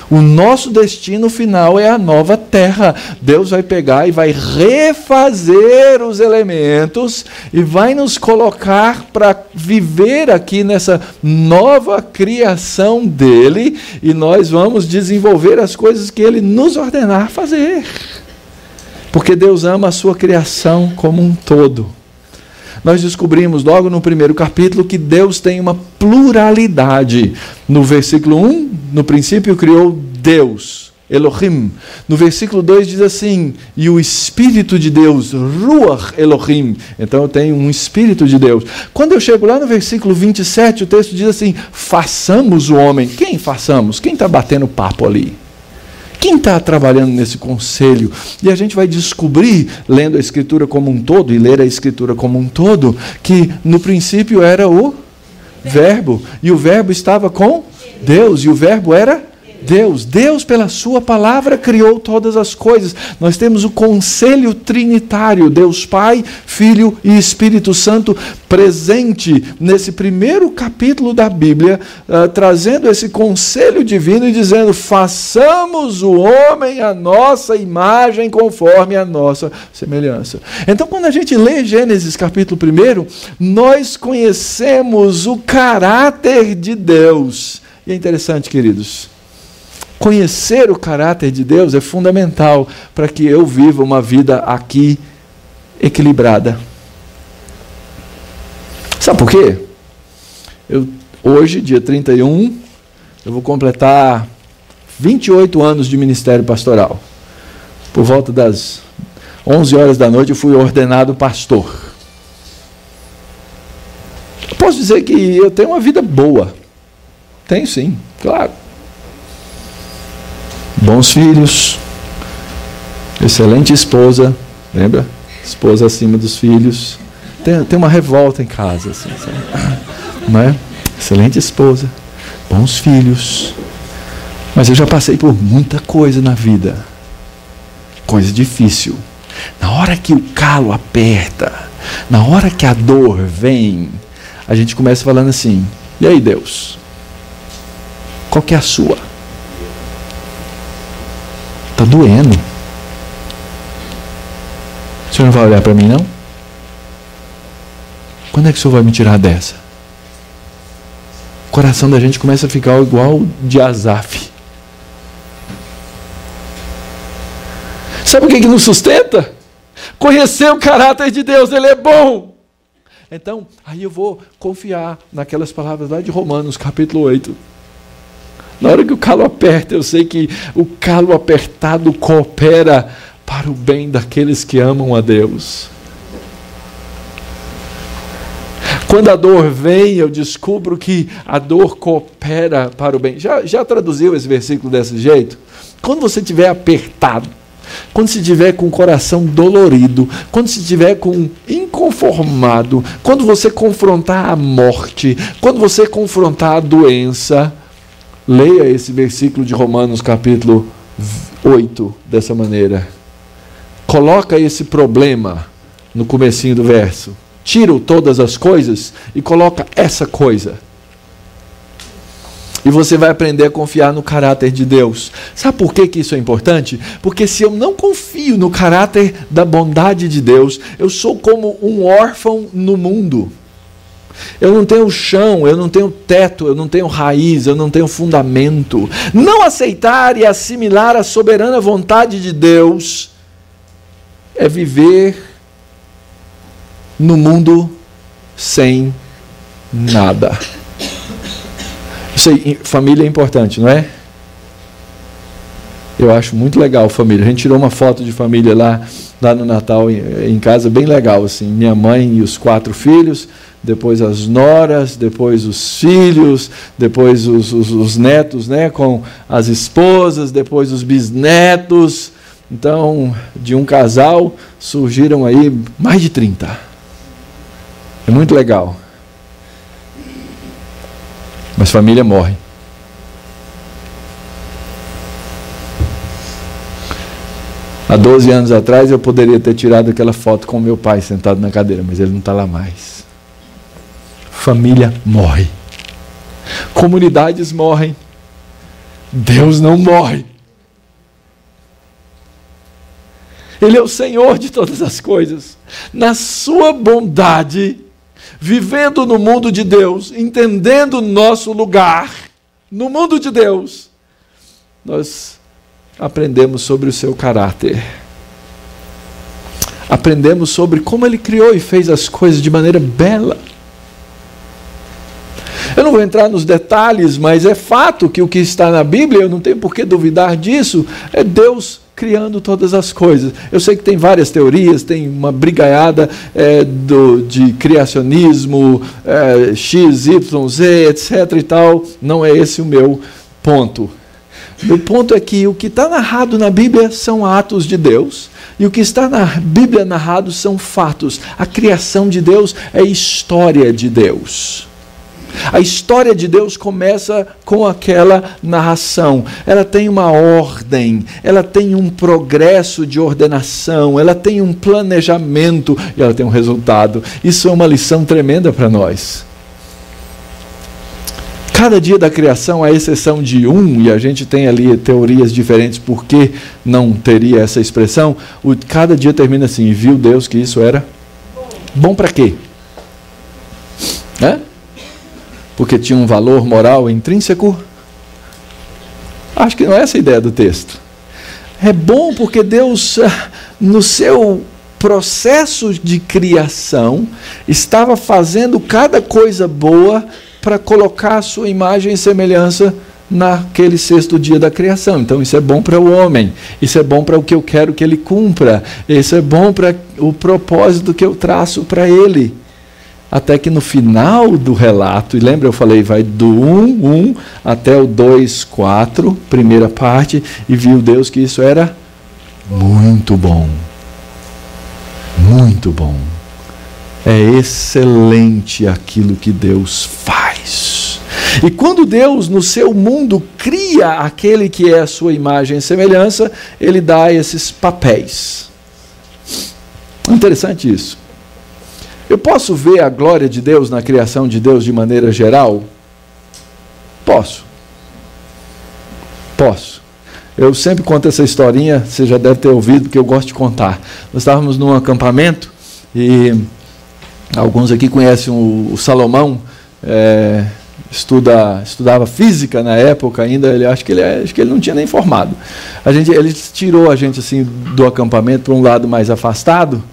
O nosso destino final é a nova terra. Deus vai pegar e vai refazer os elementos e vai nos colocar para viver aqui nessa nova criação dele e nós vamos desenvolver as coisas que ele nos ordenar fazer. Porque Deus ama a sua criação como um todo. Nós descobrimos logo no primeiro capítulo que Deus tem uma pluralidade. No versículo 1, no princípio criou Deus, Elohim. No versículo 2 diz assim: e o Espírito de Deus, Ruach Elohim. Então eu tenho um Espírito de Deus. Quando eu chego lá no versículo 27, o texto diz assim: façamos o homem. Quem façamos? Quem está batendo papo ali? Quem está trabalhando nesse conselho? E a gente vai descobrir, lendo a Escritura como um todo, e ler a Escritura como um todo, que no princípio era o Verbo, e o Verbo estava com Deus, e o Verbo era Deus, Deus pela sua palavra criou todas as coisas. Nós temos o conselho trinitário, Deus Pai, Filho e Espírito Santo presente nesse primeiro capítulo da Bíblia, uh, trazendo esse conselho divino e dizendo: "Façamos o homem a nossa imagem conforme a nossa semelhança". Então, quando a gente lê Gênesis capítulo 1, nós conhecemos o caráter de Deus. E é interessante, queridos, Conhecer o caráter de Deus é fundamental para que eu viva uma vida aqui equilibrada. Sabe por quê? Eu, hoje, dia 31, eu vou completar 28 anos de ministério pastoral. Por volta das 11 horas da noite eu fui ordenado pastor. Posso dizer que eu tenho uma vida boa. Tenho sim, claro bons filhos, excelente esposa, lembra? Esposa acima dos filhos. Tem, tem uma revolta em casa, assim, não é? Excelente esposa, bons filhos. Mas eu já passei por muita coisa na vida, coisa difícil. Na hora que o calo aperta, na hora que a dor vem, a gente começa falando assim: e aí, Deus? Qual que é a sua? Está doendo. O senhor não vai olhar para mim, não? Quando é que o senhor vai me tirar dessa? O coração da gente começa a ficar igual de Azaf. Sabe o que, que nos sustenta? Conhecer o caráter de Deus, Ele é bom. Então, aí eu vou confiar naquelas palavras lá de Romanos, capítulo 8 na hora que o calo aperta, eu sei que o calo apertado coopera para o bem daqueles que amam a Deus. Quando a dor vem, eu descubro que a dor coopera para o bem. Já, já traduziu esse versículo desse jeito? Quando você estiver apertado, quando se estiver com o coração dolorido, quando se estiver com inconformado, quando você confrontar a morte, quando você confrontar a doença, Leia esse versículo de Romanos capítulo 8 dessa maneira. Coloca esse problema no comecinho do verso. Tira todas as coisas e coloca essa coisa. E você vai aprender a confiar no caráter de Deus. Sabe por que, que isso é importante? Porque se eu não confio no caráter da bondade de Deus, eu sou como um órfão no mundo. Eu não tenho chão, eu não tenho teto, eu não tenho raiz, eu não tenho fundamento. Não aceitar e assimilar a soberana vontade de Deus é viver no mundo sem nada. Isso aí, família é importante, não é? Eu acho muito legal família. A gente tirou uma foto de família lá, lá no Natal em, em casa, bem legal assim. Minha mãe e os quatro filhos depois as noras, depois os filhos, depois os, os, os, netos né, com as esposas, depois os bisnetos. Então, de um casal surgiram aí mais de 30. É muito legal. Mas família morre. Há 12 anos atrás eu poderia ter tirado aquela foto com meu pai sentado na cadeira, mas ele não está lá mais família morre. Comunidades morrem. Deus não morre. Ele é o Senhor de todas as coisas. Na sua bondade, vivendo no mundo de Deus, entendendo nosso lugar no mundo de Deus, nós aprendemos sobre o seu caráter. Aprendemos sobre como ele criou e fez as coisas de maneira bela. Eu não vou entrar nos detalhes, mas é fato que o que está na Bíblia, eu não tenho por que duvidar disso, é Deus criando todas as coisas. Eu sei que tem várias teorias, tem uma brigaiada é, do, de criacionismo, é, X, Y, Z, etc. e tal. Não é esse o meu ponto. O ponto é que o que está narrado na Bíblia são atos de Deus, e o que está na Bíblia narrado são fatos. A criação de Deus é história de Deus. A história de Deus começa com aquela narração. Ela tem uma ordem, ela tem um progresso de ordenação, ela tem um planejamento e ela tem um resultado. Isso é uma lição tremenda para nós. Cada dia da criação, à exceção de um, e a gente tem ali teorias diferentes por que não teria essa expressão, o, cada dia termina assim: viu Deus que isso era bom para quê? Né? Porque tinha um valor moral intrínseco? Acho que não é essa a ideia do texto. É bom porque Deus, ah, no seu processo de criação, estava fazendo cada coisa boa para colocar a sua imagem e semelhança naquele sexto dia da criação. Então, isso é bom para o homem, isso é bom para o que eu quero que ele cumpra, isso é bom para o propósito que eu traço para ele até que no final do relato, e lembra eu falei, vai do 1, 1 até o 2, 4, primeira parte, e viu Deus que isso era muito bom. Muito bom. É excelente aquilo que Deus faz. E quando Deus, no seu mundo, cria aquele que é a sua imagem e semelhança, ele dá esses papéis. Interessante isso. Eu posso ver a glória de Deus na criação de Deus de maneira geral? Posso. Posso. Eu sempre conto essa historinha, você já deve ter ouvido, porque eu gosto de contar. Nós estávamos num acampamento e alguns aqui conhecem o, o Salomão, é, estuda, estudava física na época ainda, ele acho que ele, acho que ele não tinha nem formado. A gente, ele tirou a gente assim do acampamento para um lado mais afastado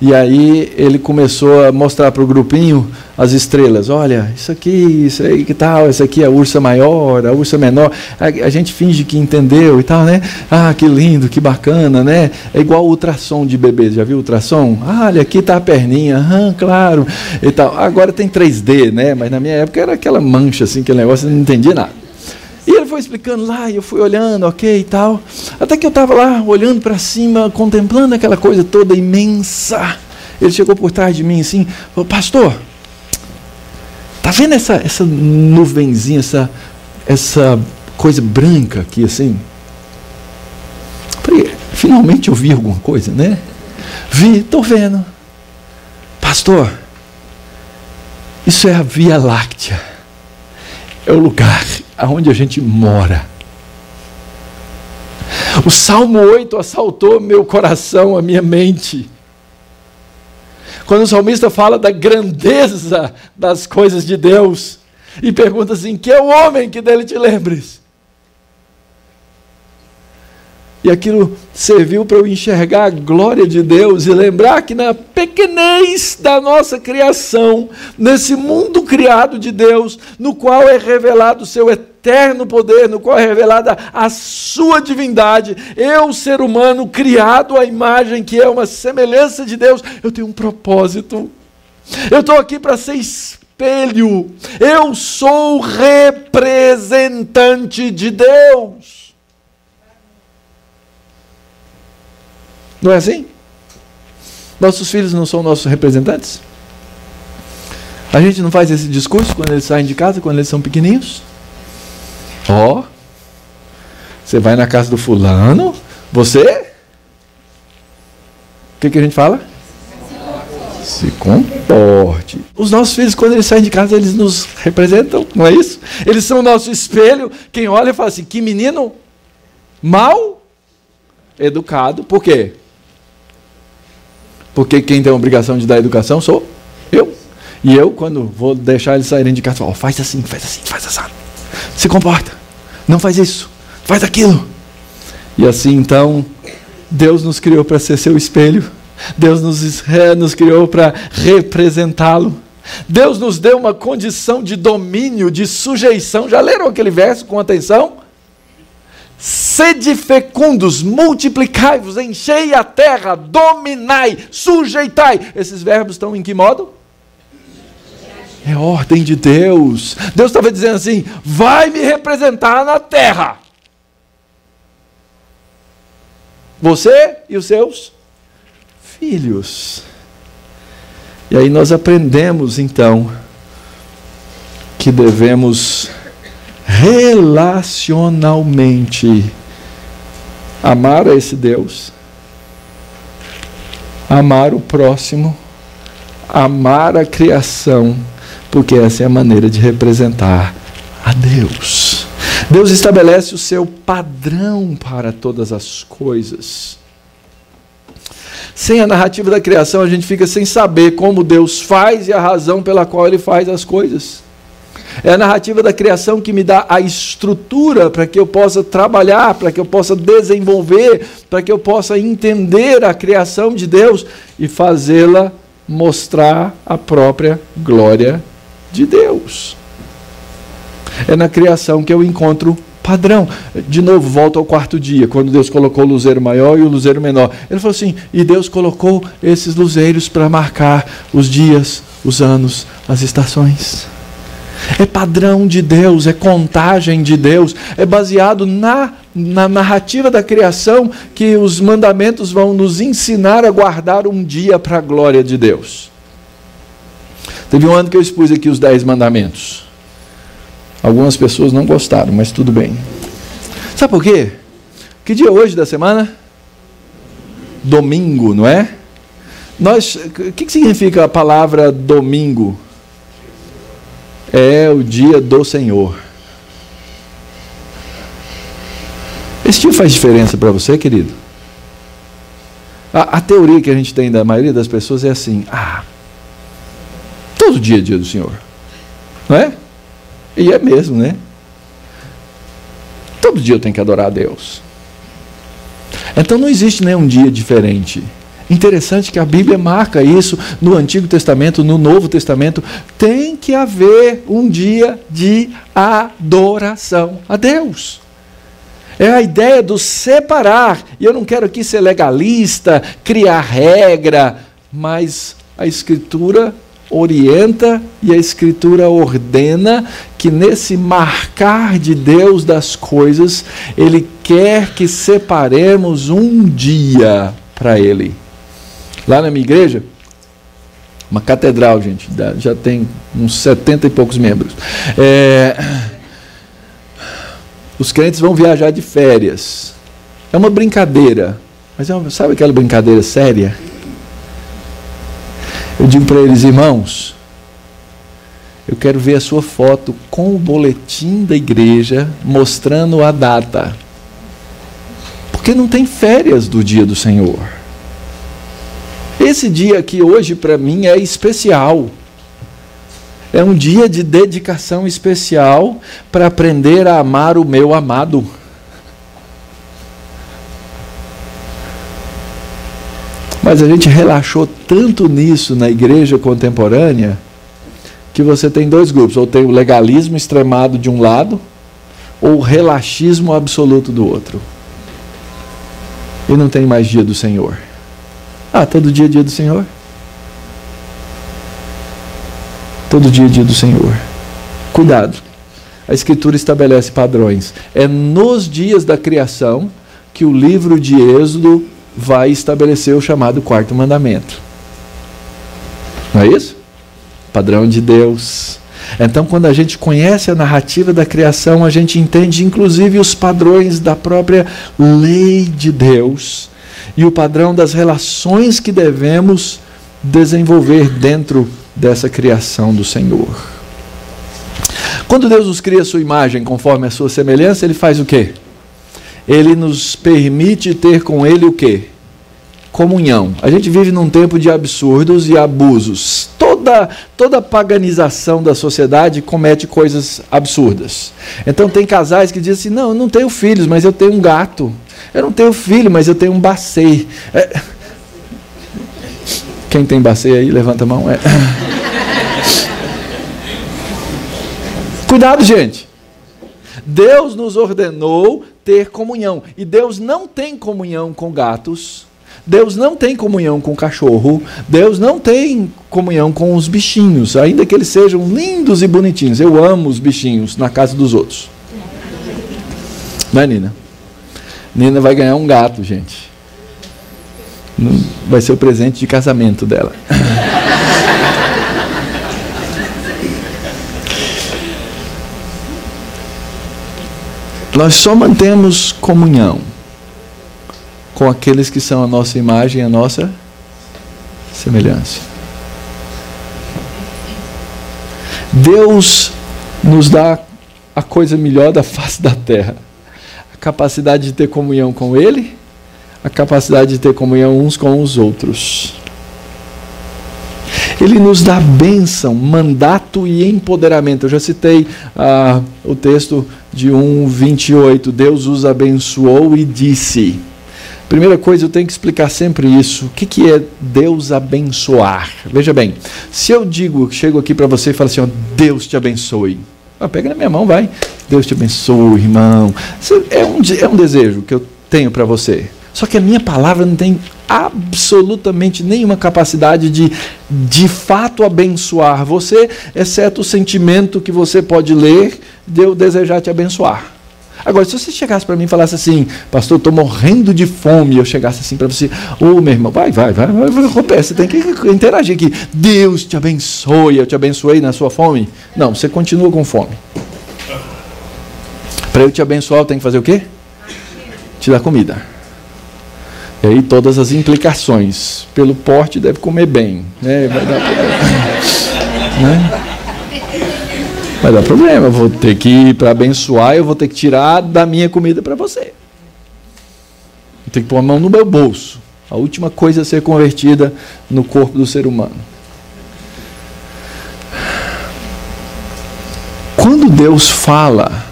e aí ele começou a mostrar para o grupinho as estrelas. Olha, isso aqui, isso aí que tal, essa aqui é a ursa maior, a ursa menor. A, a, gente finge que entendeu e tal, né? Ah, que lindo, que bacana, né? É igual o ultrassom de bebê. Já viu o ultrassom? Ah, olha, aqui está a perninha. Ah, claro. E tal. Agora tem 3D, né? Mas na minha época era aquela mancha assim, aquele negócio, eu não entendia nada. E ele foi explicando lá, e eu fui olhando, ok e tal. Até que eu estava lá, olhando para cima, contemplando aquela coisa toda imensa. Ele chegou por trás de mim assim, falou, pastor, tá vendo essa, essa nuvenzinha, essa, essa coisa branca aqui assim? Falei, finalmente eu vi alguma coisa, né? Vi, estou vendo. Pastor, isso é a Via Láctea. É o lugar aonde a gente mora. O Salmo 8 assaltou meu coração, a minha mente. Quando o salmista fala da grandeza das coisas de Deus e pergunta assim: que é o homem que dele te lembres? E aquilo serviu para eu enxergar a glória de Deus e lembrar que na pequenez da nossa criação, nesse mundo criado de Deus, no qual é revelado o seu eterno poder, no qual é revelada a sua divindade, eu, ser humano, criado à imagem que é uma semelhança de Deus, eu tenho um propósito. Eu estou aqui para ser espelho. Eu sou representante de Deus. Não é assim? Nossos filhos não são nossos representantes? A gente não faz esse discurso quando eles saem de casa, quando eles são pequeninhos? Ó, oh, você vai na casa do fulano, você? O que, que a gente fala? Se comporte. Os nossos filhos, quando eles saem de casa, eles nos representam, não é isso? Eles são o nosso espelho. Quem olha fala assim: que menino mal educado. Por quê? Porque quem tem a obrigação de dar educação sou eu. E eu, quando vou deixar eles saírem de casa, falo, oh, faz assim, faz assim, faz assim. Se comporta. Não faz isso. Faz aquilo. E assim, então, Deus nos criou para ser seu espelho. Deus nos, nos criou para representá-lo. Deus nos deu uma condição de domínio, de sujeição. Já leram aquele verso com atenção? Sede fecundos, multiplicai-vos, enchei a terra, dominai, sujeitai. Esses verbos estão em que modo? É ordem de Deus. Deus estava dizendo assim: vai me representar na terra. Você e os seus filhos. E aí nós aprendemos então que devemos relacionalmente amar a esse Deus, amar o próximo, amar a criação, porque essa é a maneira de representar a Deus. Deus estabelece o seu padrão para todas as coisas. Sem a narrativa da criação, a gente fica sem saber como Deus faz e a razão pela qual ele faz as coisas. É a narrativa da criação que me dá a estrutura para que eu possa trabalhar, para que eu possa desenvolver, para que eu possa entender a criação de Deus e fazê-la mostrar a própria glória de Deus. É na criação que eu encontro padrão. De novo, volto ao quarto dia, quando Deus colocou o luzeiro maior e o luzeiro menor. Ele falou assim: e Deus colocou esses luzeiros para marcar os dias, os anos, as estações. É padrão de Deus, é contagem de Deus, é baseado na, na narrativa da criação que os mandamentos vão nos ensinar a guardar um dia para a glória de Deus. Teve um ano que eu expus aqui os dez mandamentos. Algumas pessoas não gostaram, mas tudo bem. Sabe por quê? Que dia é hoje da semana? Domingo, não é? Nós, o que significa a palavra domingo? É o dia do Senhor. Esse dia faz diferença para você, querido? A, a, teoria que a gente tem da maioria das pessoas é assim: ah, todo dia é dia do Senhor, não é? E é mesmo, né? Todo dia eu tenho que adorar a Deus. Então não existe nenhum dia diferente. Interessante que a Bíblia marca isso no Antigo Testamento, no Novo Testamento. Tem que haver um dia de adoração a Deus. É a ideia do separar. E eu não quero aqui ser legalista, criar regra, mas a Escritura orienta e a Escritura ordena que nesse marcar de Deus das coisas, Ele quer que separemos um dia para Ele. Lá na minha igreja, uma catedral, gente, já tem uns setenta e poucos membros. É, os crentes vão viajar de férias. É uma brincadeira, mas é uma, sabe aquela brincadeira séria? Eu digo para eles, irmãos, eu quero ver a sua foto com o boletim da igreja mostrando a data. Porque não tem férias do dia do Senhor. Esse dia aqui hoje para mim é especial. É um dia de dedicação especial para aprender a amar o meu amado. Mas a gente relaxou tanto nisso na igreja contemporânea que você tem dois grupos: ou tem o legalismo extremado de um lado, ou o relaxismo absoluto do outro. E não tem mais dia do Senhor. Ah, todo dia é dia do Senhor? Todo dia é dia do Senhor. Cuidado. A Escritura estabelece padrões. É nos dias da criação que o livro de Êxodo vai estabelecer o chamado quarto mandamento. Não é isso? Padrão de Deus. Então, quando a gente conhece a narrativa da criação, a gente entende inclusive os padrões da própria lei de Deus e o padrão das relações que devemos desenvolver dentro dessa criação do Senhor. Quando Deus nos cria a sua imagem conforme a sua semelhança, ele faz o quê? Ele nos permite ter com ele o quê? Comunhão. A gente vive num tempo de absurdos e abusos. Toda, toda paganização da sociedade comete coisas absurdas. Então tem casais que dizem assim: não, eu não tenho filhos, mas eu tenho um gato. Eu não tenho filho, mas eu tenho um bacê. É... Quem tem bacia aí, levanta a mão. É. *laughs* Cuidado, gente. Deus nos ordenou ter comunhão. E Deus não tem comunhão com gatos. Deus não tem comunhão com cachorro. Deus não tem comunhão com os bichinhos, ainda que eles sejam lindos e bonitinhos. Eu amo os bichinhos na casa dos outros. Não é, Nina? Nina vai ganhar um gato, gente. Vai ser o presente de casamento dela. *laughs* Nós só mantemos comunhão com aqueles que são a nossa imagem a nossa semelhança. Deus nos dá a coisa melhor da face da terra: a capacidade de ter comunhão com Ele, a capacidade de ter comunhão uns com os outros. Ele nos dá bênção, mandato e empoderamento. Eu já citei ah, o texto de 1,28. Deus os abençoou e disse. Primeira coisa, eu tenho que explicar sempre isso. O que, que é Deus abençoar? Veja bem, se eu digo, chego aqui para você e falo assim, ó, Deus te abençoe. Ah, pega na minha mão, vai. Deus te abençoe, irmão. É um, é um desejo que eu tenho para você. Só que a minha palavra não tem absolutamente nenhuma capacidade de de fato abençoar você, exceto o sentimento que você pode ler de eu desejar te abençoar. Agora, se você chegasse para mim e falasse assim, pastor, estou morrendo de fome, e eu chegasse assim para você, ô oh, meu irmão, vai, vai, vai, vai, vai, você tem que interagir aqui. Deus te abençoe, eu te abençoei na sua fome. Não, você continua com fome. Para eu te abençoar, eu tenho que fazer o quê? Te dar comida. E aí todas as implicações. Pelo porte deve comer bem. Né? Vai dar problema. *laughs* né? Vai dar problema. Eu vou ter que, para abençoar, eu vou ter que tirar da minha comida para você. Eu tenho que pôr a mão no meu bolso. A última coisa a ser convertida no corpo do ser humano. Quando Deus fala,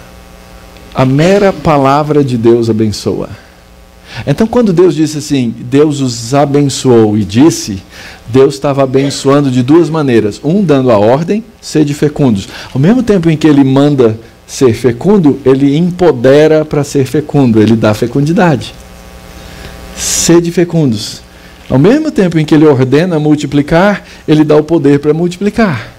a mera palavra de Deus abençoa. Então, quando Deus disse assim, Deus os abençoou e disse, Deus estava abençoando de duas maneiras. Um, dando a ordem, sede fecundos. Ao mesmo tempo em que ele manda ser fecundo, ele empodera para ser fecundo, ele dá fecundidade. Sede fecundos. Ao mesmo tempo em que ele ordena multiplicar, ele dá o poder para multiplicar.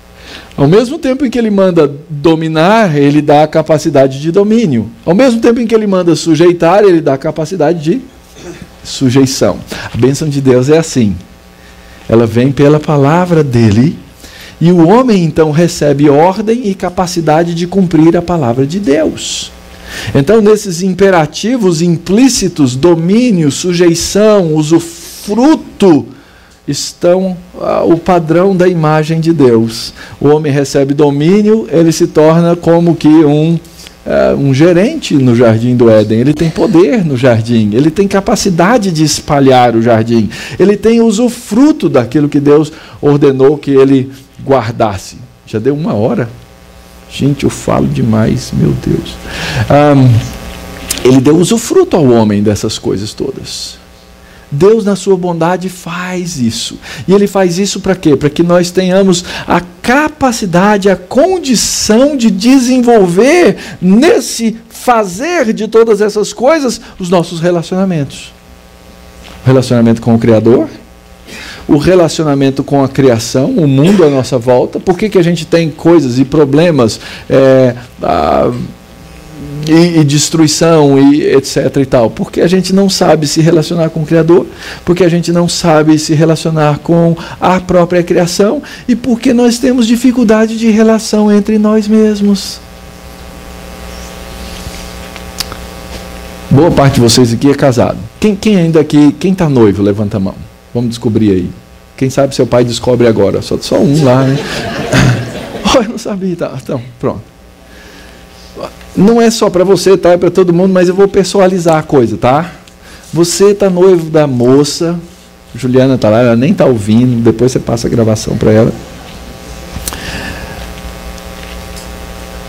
Ao mesmo tempo em que ele manda dominar, ele dá a capacidade de domínio. Ao mesmo tempo em que ele manda sujeitar, ele dá a capacidade de sujeição. A bênção de Deus é assim. Ela vem pela palavra dele, e o homem então recebe ordem e capacidade de cumprir a palavra de Deus. Então, nesses imperativos implícitos, domínio, sujeição, usufruto, estão ah, o padrão da imagem de Deus. O homem recebe domínio, ele se torna como que um, ah, um gerente no jardim do Éden. Ele tem poder no jardim, ele tem capacidade de espalhar o jardim, ele tem usufruto daquilo que Deus ordenou que ele guardasse. Já deu uma hora? Gente, eu falo demais, meu Deus. Um, ele deu usufruto ao homem dessas coisas todas. Deus, na sua bondade, faz isso. E Ele faz isso para quê? Para que nós tenhamos a capacidade, a condição de desenvolver nesse fazer de todas essas coisas os nossos relacionamentos. O relacionamento com o Criador, o relacionamento com a criação, o mundo à nossa volta. Por que, que a gente tem coisas e problemas? É, e, e, destruição e etc e tal, porque a gente não sabe se relacionar com o Criador, porque a gente não sabe se relacionar com a própria criação e porque nós temos dificuldade de relação entre nós mesmos. Boa parte de vocês aqui é casado. Quem, quem ainda aqui, quem está noivo, levanta a mão. Vamos descobrir aí. Quem sabe seu pai descobre agora. Só, só um lá, né? *laughs* oh, eu não sabia. Tá, então, pronto não é só para você, tá? É para todo mundo, mas eu vou personalizar a coisa, tá? Você tá noivo da moça, Juliana tá lá, ela nem tá ouvindo, depois você passa a gravação para ela.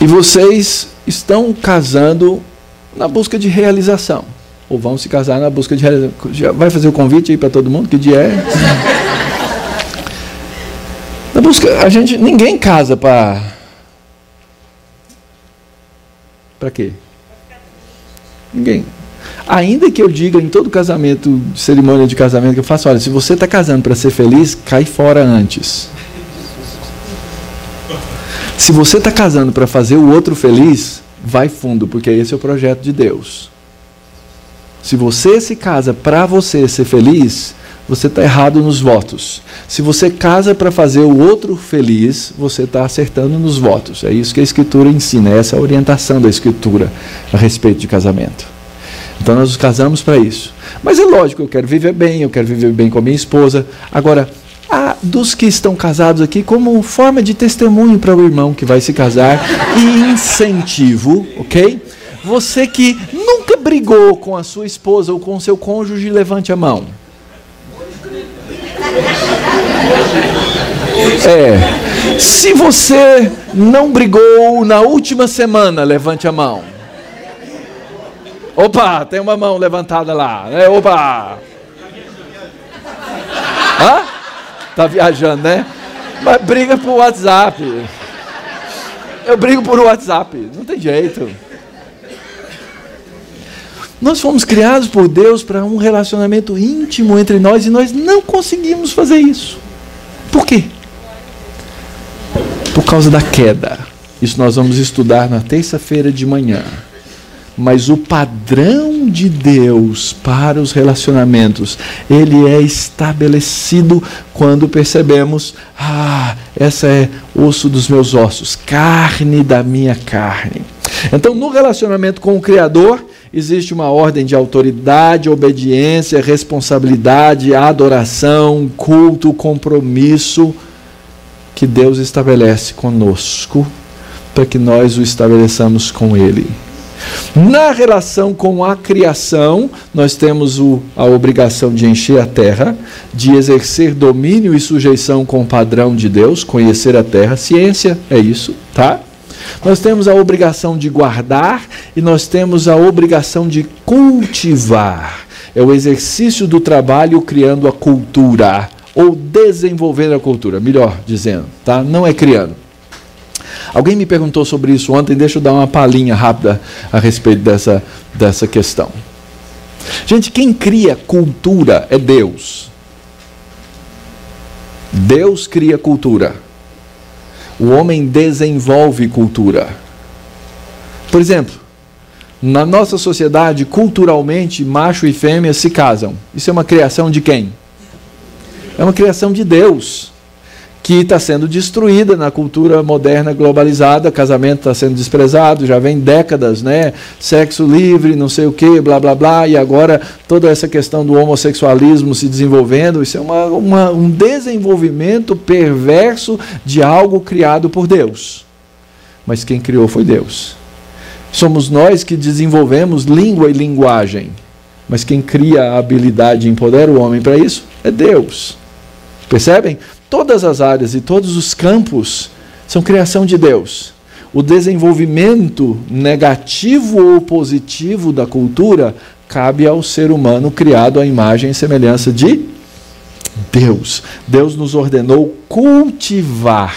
E vocês estão casando na busca de realização. Ou vão se casar na busca de realização. Já vai fazer o convite aí para todo mundo? Que dia é? A busca, a gente, ninguém casa para para quê? Ninguém. Ainda que eu diga em todo casamento, cerimônia de casamento que eu faço, olha, se você está casando para ser feliz, cai fora antes. Se você está casando para fazer o outro feliz, vai fundo, porque esse é o projeto de Deus. Se você se casa para você ser feliz, você está errado nos votos. Se você casa para fazer o outro feliz, você está acertando nos votos. É isso que a Escritura ensina, essa é a orientação da Escritura a respeito de casamento. Então nós nos casamos para isso. Mas é lógico, eu quero viver bem, eu quero viver bem com a minha esposa. Agora, há dos que estão casados aqui, como forma de testemunho para o irmão que vai se casar e incentivo, ok? Você que nunca brigou com a sua esposa ou com o seu cônjuge, levante a mão. É. Se você não brigou na última semana, levante a mão. Opa, tem uma mão levantada lá. É, opa. Hã? Tá viajando, né? Mas briga por WhatsApp. Eu brigo por WhatsApp. Não tem jeito. Nós fomos criados por Deus para um relacionamento íntimo entre nós e nós não conseguimos fazer isso. Por quê? Por causa da queda. Isso nós vamos estudar na terça-feira de manhã. Mas o padrão de Deus para os relacionamentos, ele é estabelecido quando percebemos: ah, essa é osso dos meus ossos, carne da minha carne. Então, no relacionamento com o Criador, existe uma ordem de autoridade, obediência, responsabilidade, adoração, culto, compromisso que Deus estabelece conosco para que nós o estabeleçamos com Ele. Na relação com a criação, nós temos o, a obrigação de encher a terra, de exercer domínio e sujeição com o padrão de Deus, conhecer a terra. Ciência é isso, tá? Nós temos a obrigação de guardar e nós temos a obrigação de cultivar. É o exercício do trabalho criando a cultura, ou desenvolvendo a cultura, melhor dizendo, tá? Não é criando. Alguém me perguntou sobre isso ontem, deixa eu dar uma palhinha rápida a respeito dessa, dessa questão. Gente, quem cria cultura é Deus. Deus cria cultura. O homem desenvolve cultura. Por exemplo, na nossa sociedade, culturalmente, macho e fêmea se casam. Isso é uma criação de quem? É uma criação de Deus que está sendo destruída na cultura moderna globalizada, casamento está sendo desprezado, já vem décadas, né? Sexo livre, não sei o que, blá blá blá, e agora toda essa questão do homossexualismo se desenvolvendo, isso é uma, uma, um desenvolvimento perverso de algo criado por Deus. Mas quem criou foi Deus. Somos nós que desenvolvemos língua e linguagem. Mas quem cria a habilidade e empodera o homem para isso é Deus. Percebem? Todas as áreas e todos os campos são criação de Deus. O desenvolvimento negativo ou positivo da cultura cabe ao ser humano criado à imagem e semelhança de Deus. Deus nos ordenou cultivar.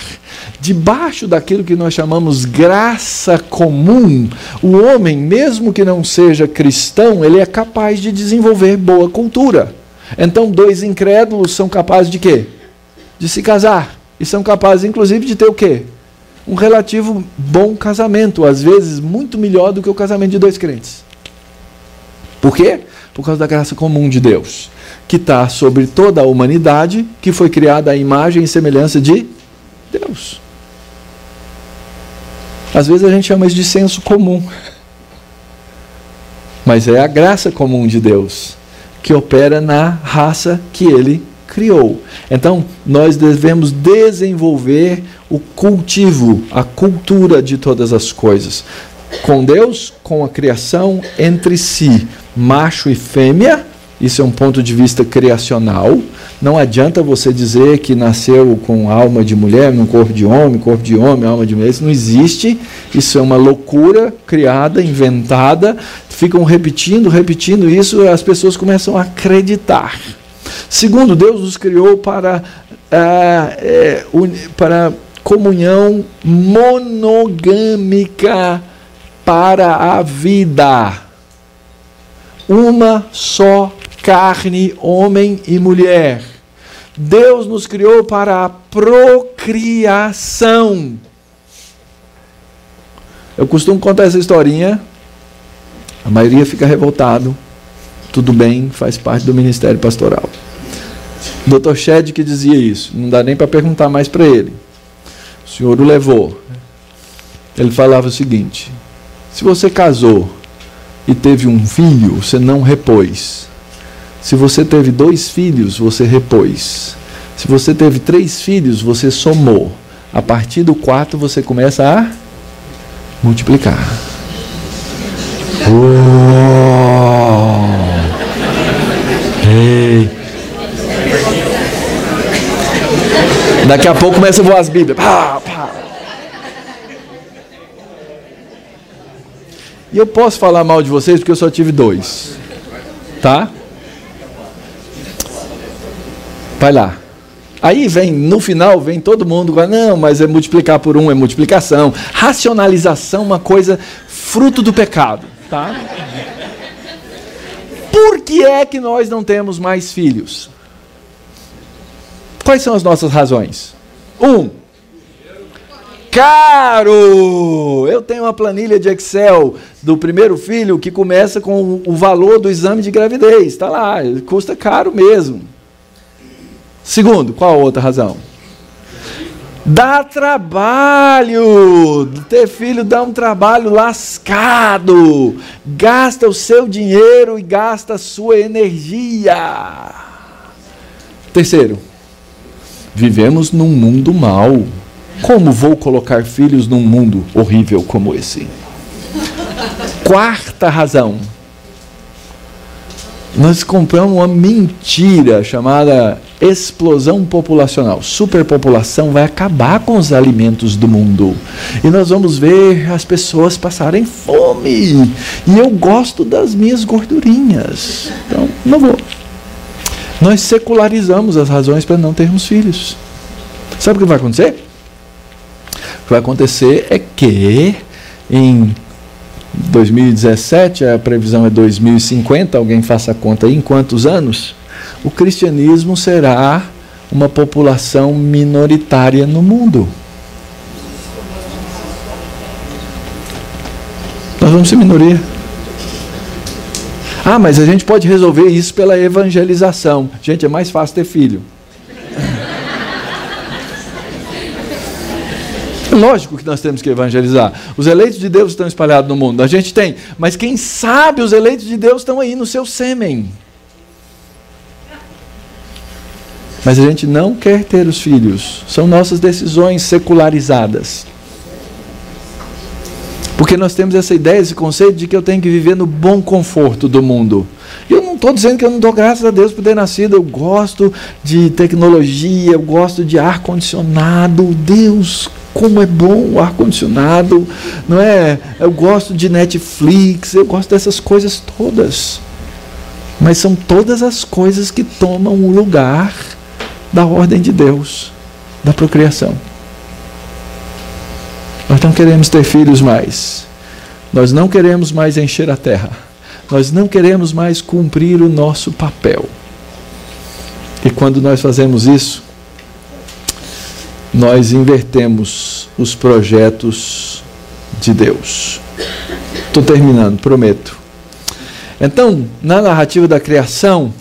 Debaixo daquilo que nós chamamos graça comum, o homem, mesmo que não seja cristão, ele é capaz de desenvolver boa cultura. Então, dois incrédulos são capazes de quê? De se casar. E são capazes, inclusive, de ter o quê? Um relativo bom casamento, às vezes muito melhor do que o casamento de dois crentes. Por quê? Por causa da graça comum de Deus, que está sobre toda a humanidade, que foi criada à imagem e semelhança de Deus. Às vezes a gente chama isso de senso comum. Mas é a graça comum de Deus que opera na raça que ele criou. Então, nós devemos desenvolver o cultivo, a cultura de todas as coisas. Com Deus, com a criação, entre si, macho e fêmea, isso é um ponto de vista criacional. Não adianta você dizer que nasceu com alma de mulher, num corpo de homem, corpo de homem, alma de mulher. Isso não existe. Isso é uma loucura criada, inventada. Ficam repetindo, repetindo isso, as pessoas começam a acreditar. Segundo, Deus nos criou para, é, para comunhão monogâmica para a vida. Uma só carne, homem e mulher. Deus nos criou para a procriação. Eu costumo contar essa historinha, a maioria fica revoltado. Tudo bem, faz parte do ministério pastoral. Dr. Shed que dizia isso, não dá nem para perguntar mais para ele. O senhor o levou. Ele falava o seguinte: se você casou e teve um filho, você não repôs. Se você teve dois filhos, você repôs. Se você teve três filhos, você somou. A partir do quarto, você começa a multiplicar. Oh. Ei. Daqui a pouco começa a voar as Bíblias. Pá, pá. E eu posso falar mal de vocês porque eu só tive dois. Tá? Vai lá. Aí vem, no final, vem todo mundo, não, mas é multiplicar por um, é multiplicação. Racionalização, uma coisa fruto do pecado. Tá? Por que é que nós não temos mais filhos? Quais são as nossas razões? Um, caro! Eu tenho uma planilha de Excel do primeiro filho que começa com o valor do exame de gravidez. Está lá, custa caro mesmo. Segundo, qual a outra razão? Dá trabalho. Ter filho dá um trabalho lascado. Gasta o seu dinheiro e gasta a sua energia. Terceiro, vivemos num mundo mau. Como vou colocar filhos num mundo horrível como esse? Quarta razão, nós compramos uma mentira chamada explosão populacional. Superpopulação vai acabar com os alimentos do mundo. E nós vamos ver as pessoas passarem fome. E eu gosto das minhas gordurinhas. Então, não vou. Nós secularizamos as razões para não termos filhos. Sabe o que vai acontecer? O que vai acontecer é que em 2017, a previsão é 2050, alguém faça a conta aí, em quantos anos? O cristianismo será uma população minoritária no mundo. Nós vamos ser minoria. Ah, mas a gente pode resolver isso pela evangelização. Gente, é mais fácil ter filho. Lógico que nós temos que evangelizar. Os eleitos de Deus estão espalhados no mundo. A gente tem. Mas quem sabe os eleitos de Deus estão aí no seu sêmen. Mas a gente não quer ter os filhos. São nossas decisões secularizadas. Porque nós temos essa ideia, esse conceito de que eu tenho que viver no bom conforto do mundo. Eu não estou dizendo que eu não dou graças a Deus por ter nascido. Eu gosto de tecnologia, eu gosto de ar-condicionado. Deus, como é bom o ar-condicionado, não é? Eu gosto de Netflix, eu gosto dessas coisas todas. Mas são todas as coisas que tomam o lugar da ordem de Deus, da procriação. Nós não queremos ter filhos mais. Nós não queremos mais encher a terra. Nós não queremos mais cumprir o nosso papel. E quando nós fazemos isso, nós invertemos os projetos de Deus. Estou terminando, prometo. Então, na narrativa da criação,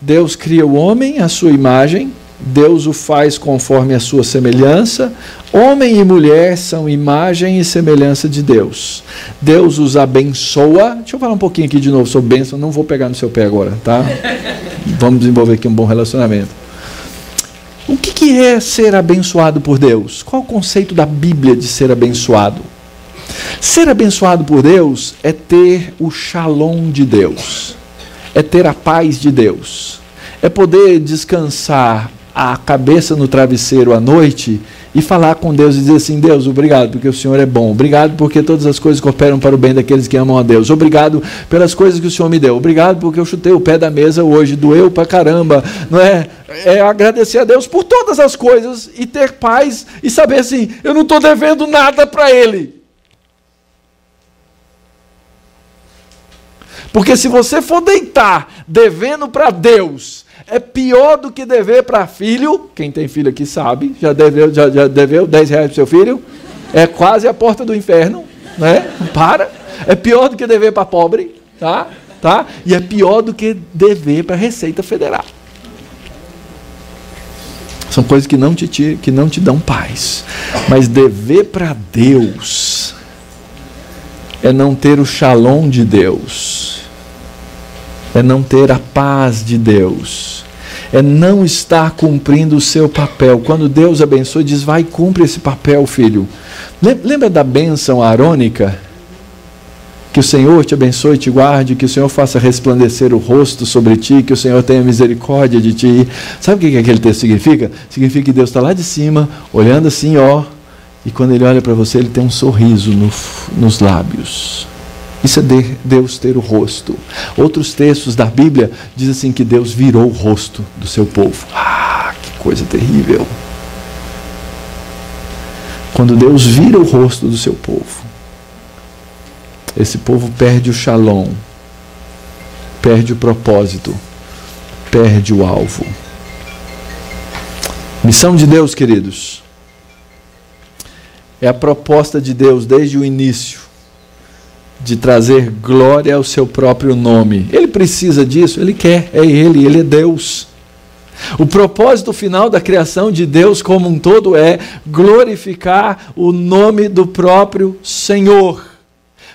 Deus cria o homem à sua imagem, Deus o faz conforme a sua semelhança. Homem e mulher são imagem e semelhança de Deus. Deus os abençoa. Deixa eu falar um pouquinho aqui de novo sobre bênção, não vou pegar no seu pé agora, tá? Vamos desenvolver aqui um bom relacionamento. O que, que é ser abençoado por Deus? Qual o conceito da Bíblia de ser abençoado? Ser abençoado por Deus é ter o shalom de Deus, é ter a paz de Deus, é poder descansar a cabeça no travesseiro à noite e falar com Deus e dizer assim: Deus, obrigado porque o Senhor é bom. Obrigado porque todas as coisas cooperam para o bem daqueles que amam a Deus. Obrigado pelas coisas que o Senhor me deu. Obrigado porque eu chutei o pé da mesa hoje, doeu pra caramba. Não é? É agradecer a Deus por todas as coisas e ter paz e saber assim: eu não estou devendo nada para Ele. Porque se você for deitar devendo para Deus, é pior do que dever para filho. Quem tem filho aqui sabe, já deveu, já, já deveu 10 reais para seu filho. É quase a porta do inferno, né? Para. É pior do que dever para pobre, tá? tá? E é pior do que dever para a Receita Federal. São coisas que não te, que não te dão paz. Mas dever para Deus é não ter o shalom de Deus é não ter a paz de Deus, é não estar cumprindo o seu papel. Quando Deus abençoa, diz: vai, cumpre esse papel, filho. Lembra da bênção arônica? Que o Senhor te abençoe e te guarde, que o Senhor faça resplandecer o rosto sobre ti, que o Senhor tenha misericórdia de ti. Sabe o que aquele texto significa? Significa que Deus está lá de cima, olhando assim, ó, e quando Ele olha para você, Ele tem um sorriso no, nos lábios. Isso é Deus ter o rosto. Outros textos da Bíblia dizem assim que Deus virou o rosto do seu povo. Ah, que coisa terrível. Quando Deus vira o rosto do seu povo, esse povo perde o shalom, perde o propósito, perde o alvo. Missão de Deus, queridos, é a proposta de Deus desde o início de trazer glória ao seu próprio nome. Ele precisa disso, ele quer, é ele, ele é Deus. O propósito final da criação de Deus como um todo é glorificar o nome do próprio Senhor.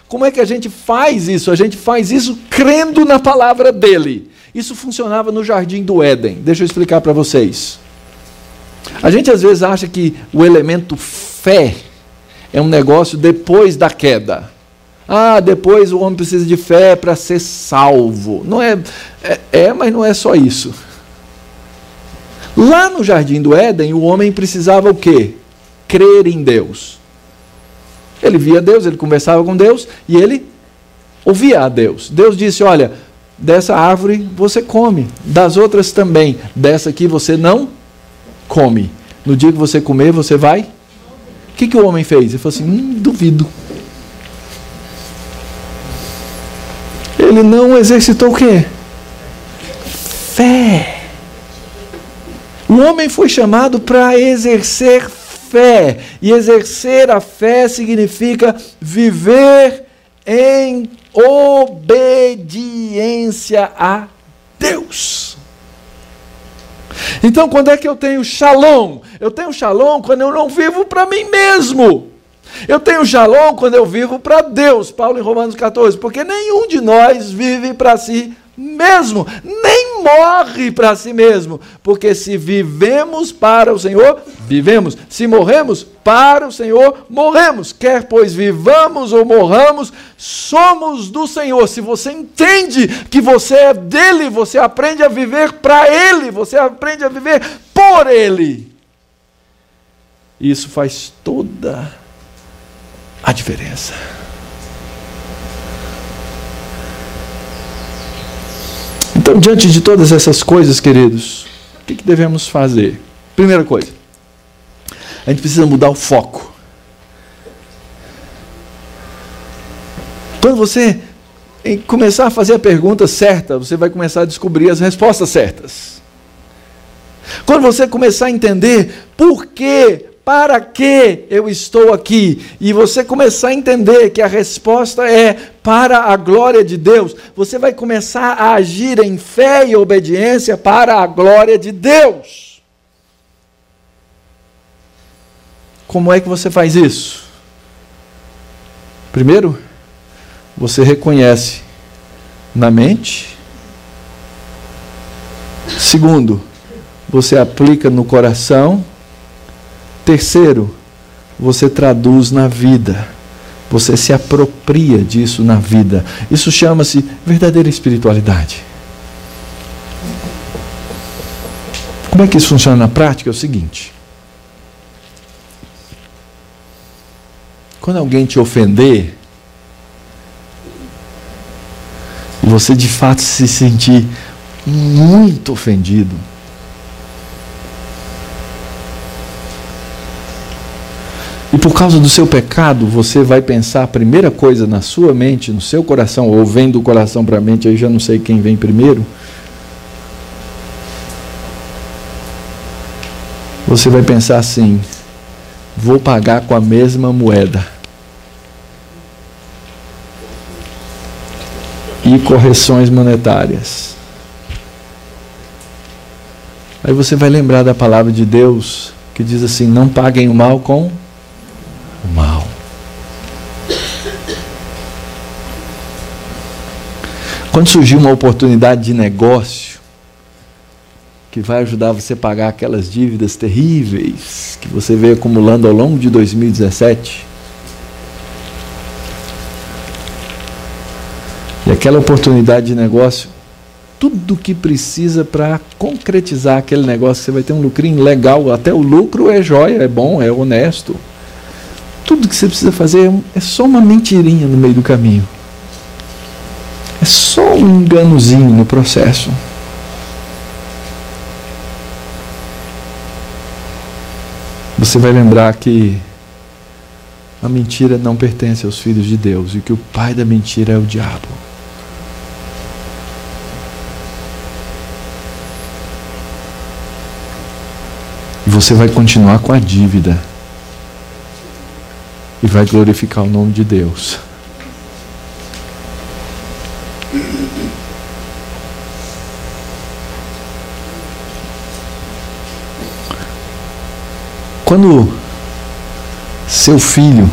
Como é que a gente faz isso? A gente faz isso crendo na palavra dele. Isso funcionava no jardim do Éden. Deixa eu explicar para vocês. A gente às vezes acha que o elemento fé é um negócio depois da queda. Ah, depois o homem precisa de fé para ser salvo. Não é, é, é, mas não é só isso. Lá no jardim do Éden, o homem precisava o quê? Crer em Deus. Ele via Deus, ele conversava com Deus e ele ouvia a Deus. Deus disse: Olha, dessa árvore você come, das outras também. Dessa aqui você não come. No dia que você comer, você vai. O que, que o homem fez? Ele falou assim: hum, duvido. Ele não exercitou o quê? Fé. O homem foi chamado para exercer fé. E exercer a fé significa viver em obediência a Deus. Então, quando é que eu tenho shalom? Eu tenho shalom quando eu não vivo para mim mesmo. Eu tenho shalom quando eu vivo para Deus, Paulo em Romanos 14, porque nenhum de nós vive para si mesmo, nem morre para si mesmo, porque se vivemos para o Senhor, vivemos, se morremos para o Senhor, morremos, quer pois vivamos ou morramos, somos do Senhor. Se você entende que você é dele, você aprende a viver para ele, você aprende a viver por ele. Isso faz toda a diferença. Então, diante de todas essas coisas, queridos, o que, que devemos fazer? Primeira coisa, a gente precisa mudar o foco. Quando você começar a fazer a pergunta certa, você vai começar a descobrir as respostas certas. Quando você começar a entender por que para que eu estou aqui? E você começar a entender que a resposta é para a glória de Deus, você vai começar a agir em fé e obediência para a glória de Deus. Como é que você faz isso? Primeiro, você reconhece na mente. Segundo, você aplica no coração. Terceiro, você traduz na vida. Você se apropria disso na vida. Isso chama-se verdadeira espiritualidade. Como é que isso funciona na prática? É o seguinte: quando alguém te ofender, e você de fato se sentir muito ofendido, E por causa do seu pecado, você vai pensar a primeira coisa na sua mente, no seu coração, ou vem do coração para a mente, aí já não sei quem vem primeiro. Você vai pensar assim: vou pagar com a mesma moeda. E correções monetárias. Aí você vai lembrar da palavra de Deus que diz assim: não paguem o mal com o mal. Quando surgir uma oportunidade de negócio que vai ajudar você a pagar aquelas dívidas terríveis que você veio acumulando ao longo de 2017, e aquela oportunidade de negócio, tudo que precisa para concretizar aquele negócio, você vai ter um lucrinho legal, até o lucro é jóia, é bom, é honesto. Tudo que você precisa fazer é só uma mentirinha no meio do caminho. É só um enganozinho no processo. Você vai lembrar que a mentira não pertence aos filhos de Deus e que o pai da mentira é o diabo. E você vai continuar com a dívida e vai glorificar o nome de Deus. Quando seu filho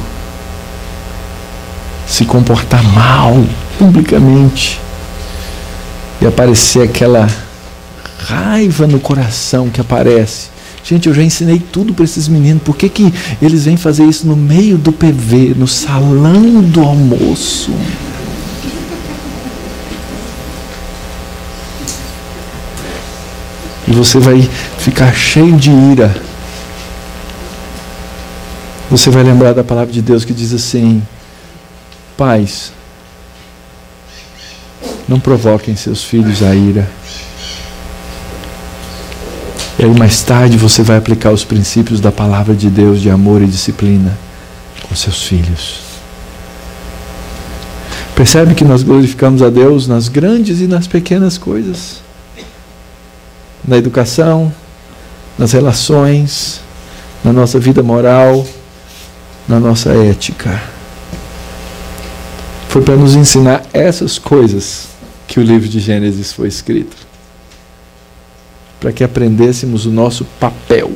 se comportar mal publicamente e aparecer aquela raiva no coração que aparece, Gente, eu já ensinei tudo para esses meninos. Por que, que eles vêm fazer isso no meio do PV, no salão do almoço? E você vai ficar cheio de ira. Você vai lembrar da palavra de Deus que diz assim: Pais, não provoquem seus filhos a ira. E aí mais tarde você vai aplicar os princípios da palavra de Deus de amor e disciplina com seus filhos. Percebe que nós glorificamos a Deus nas grandes e nas pequenas coisas. Na educação, nas relações, na nossa vida moral, na nossa ética. Foi para nos ensinar essas coisas que o livro de Gênesis foi escrito para que aprendêssemos o nosso papel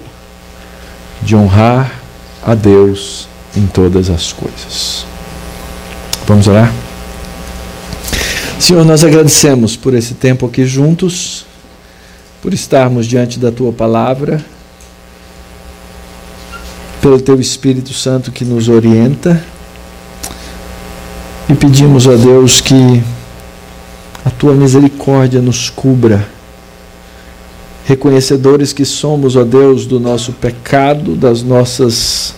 de honrar a Deus em todas as coisas. Vamos orar? Senhor, nós agradecemos por esse tempo aqui juntos, por estarmos diante da tua palavra, pelo teu Espírito Santo que nos orienta. E pedimos a Deus que a tua misericórdia nos cubra reconhecedores que somos, ó Deus, do nosso pecado, das nossas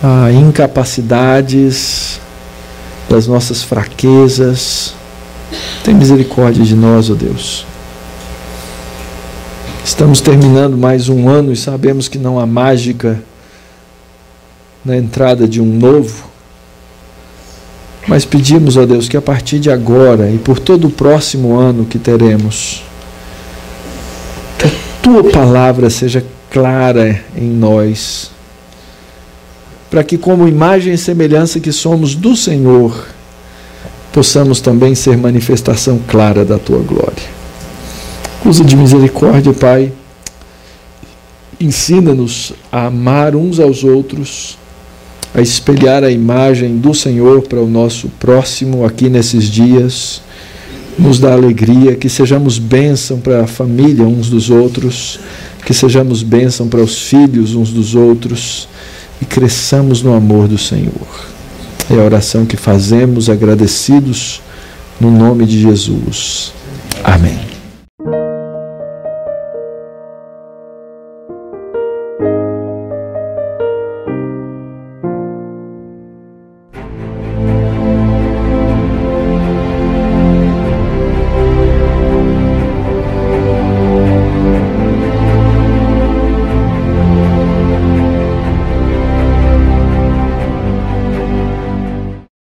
ah, incapacidades, das nossas fraquezas. Tem misericórdia de nós, ó Deus. Estamos terminando mais um ano e sabemos que não há mágica na entrada de um novo. Mas pedimos, ó Deus, que a partir de agora e por todo o próximo ano que teremos, tua palavra seja clara em nós, para que, como imagem e semelhança que somos do Senhor, possamos também ser manifestação clara da tua glória. Usa de misericórdia, Pai. Ensina-nos a amar uns aos outros, a espelhar a imagem do Senhor para o nosso próximo aqui nesses dias nos dá alegria, que sejamos bênção para a família uns dos outros, que sejamos bênção para os filhos uns dos outros e cresçamos no amor do Senhor. É a oração que fazemos agradecidos no nome de Jesus. Amém.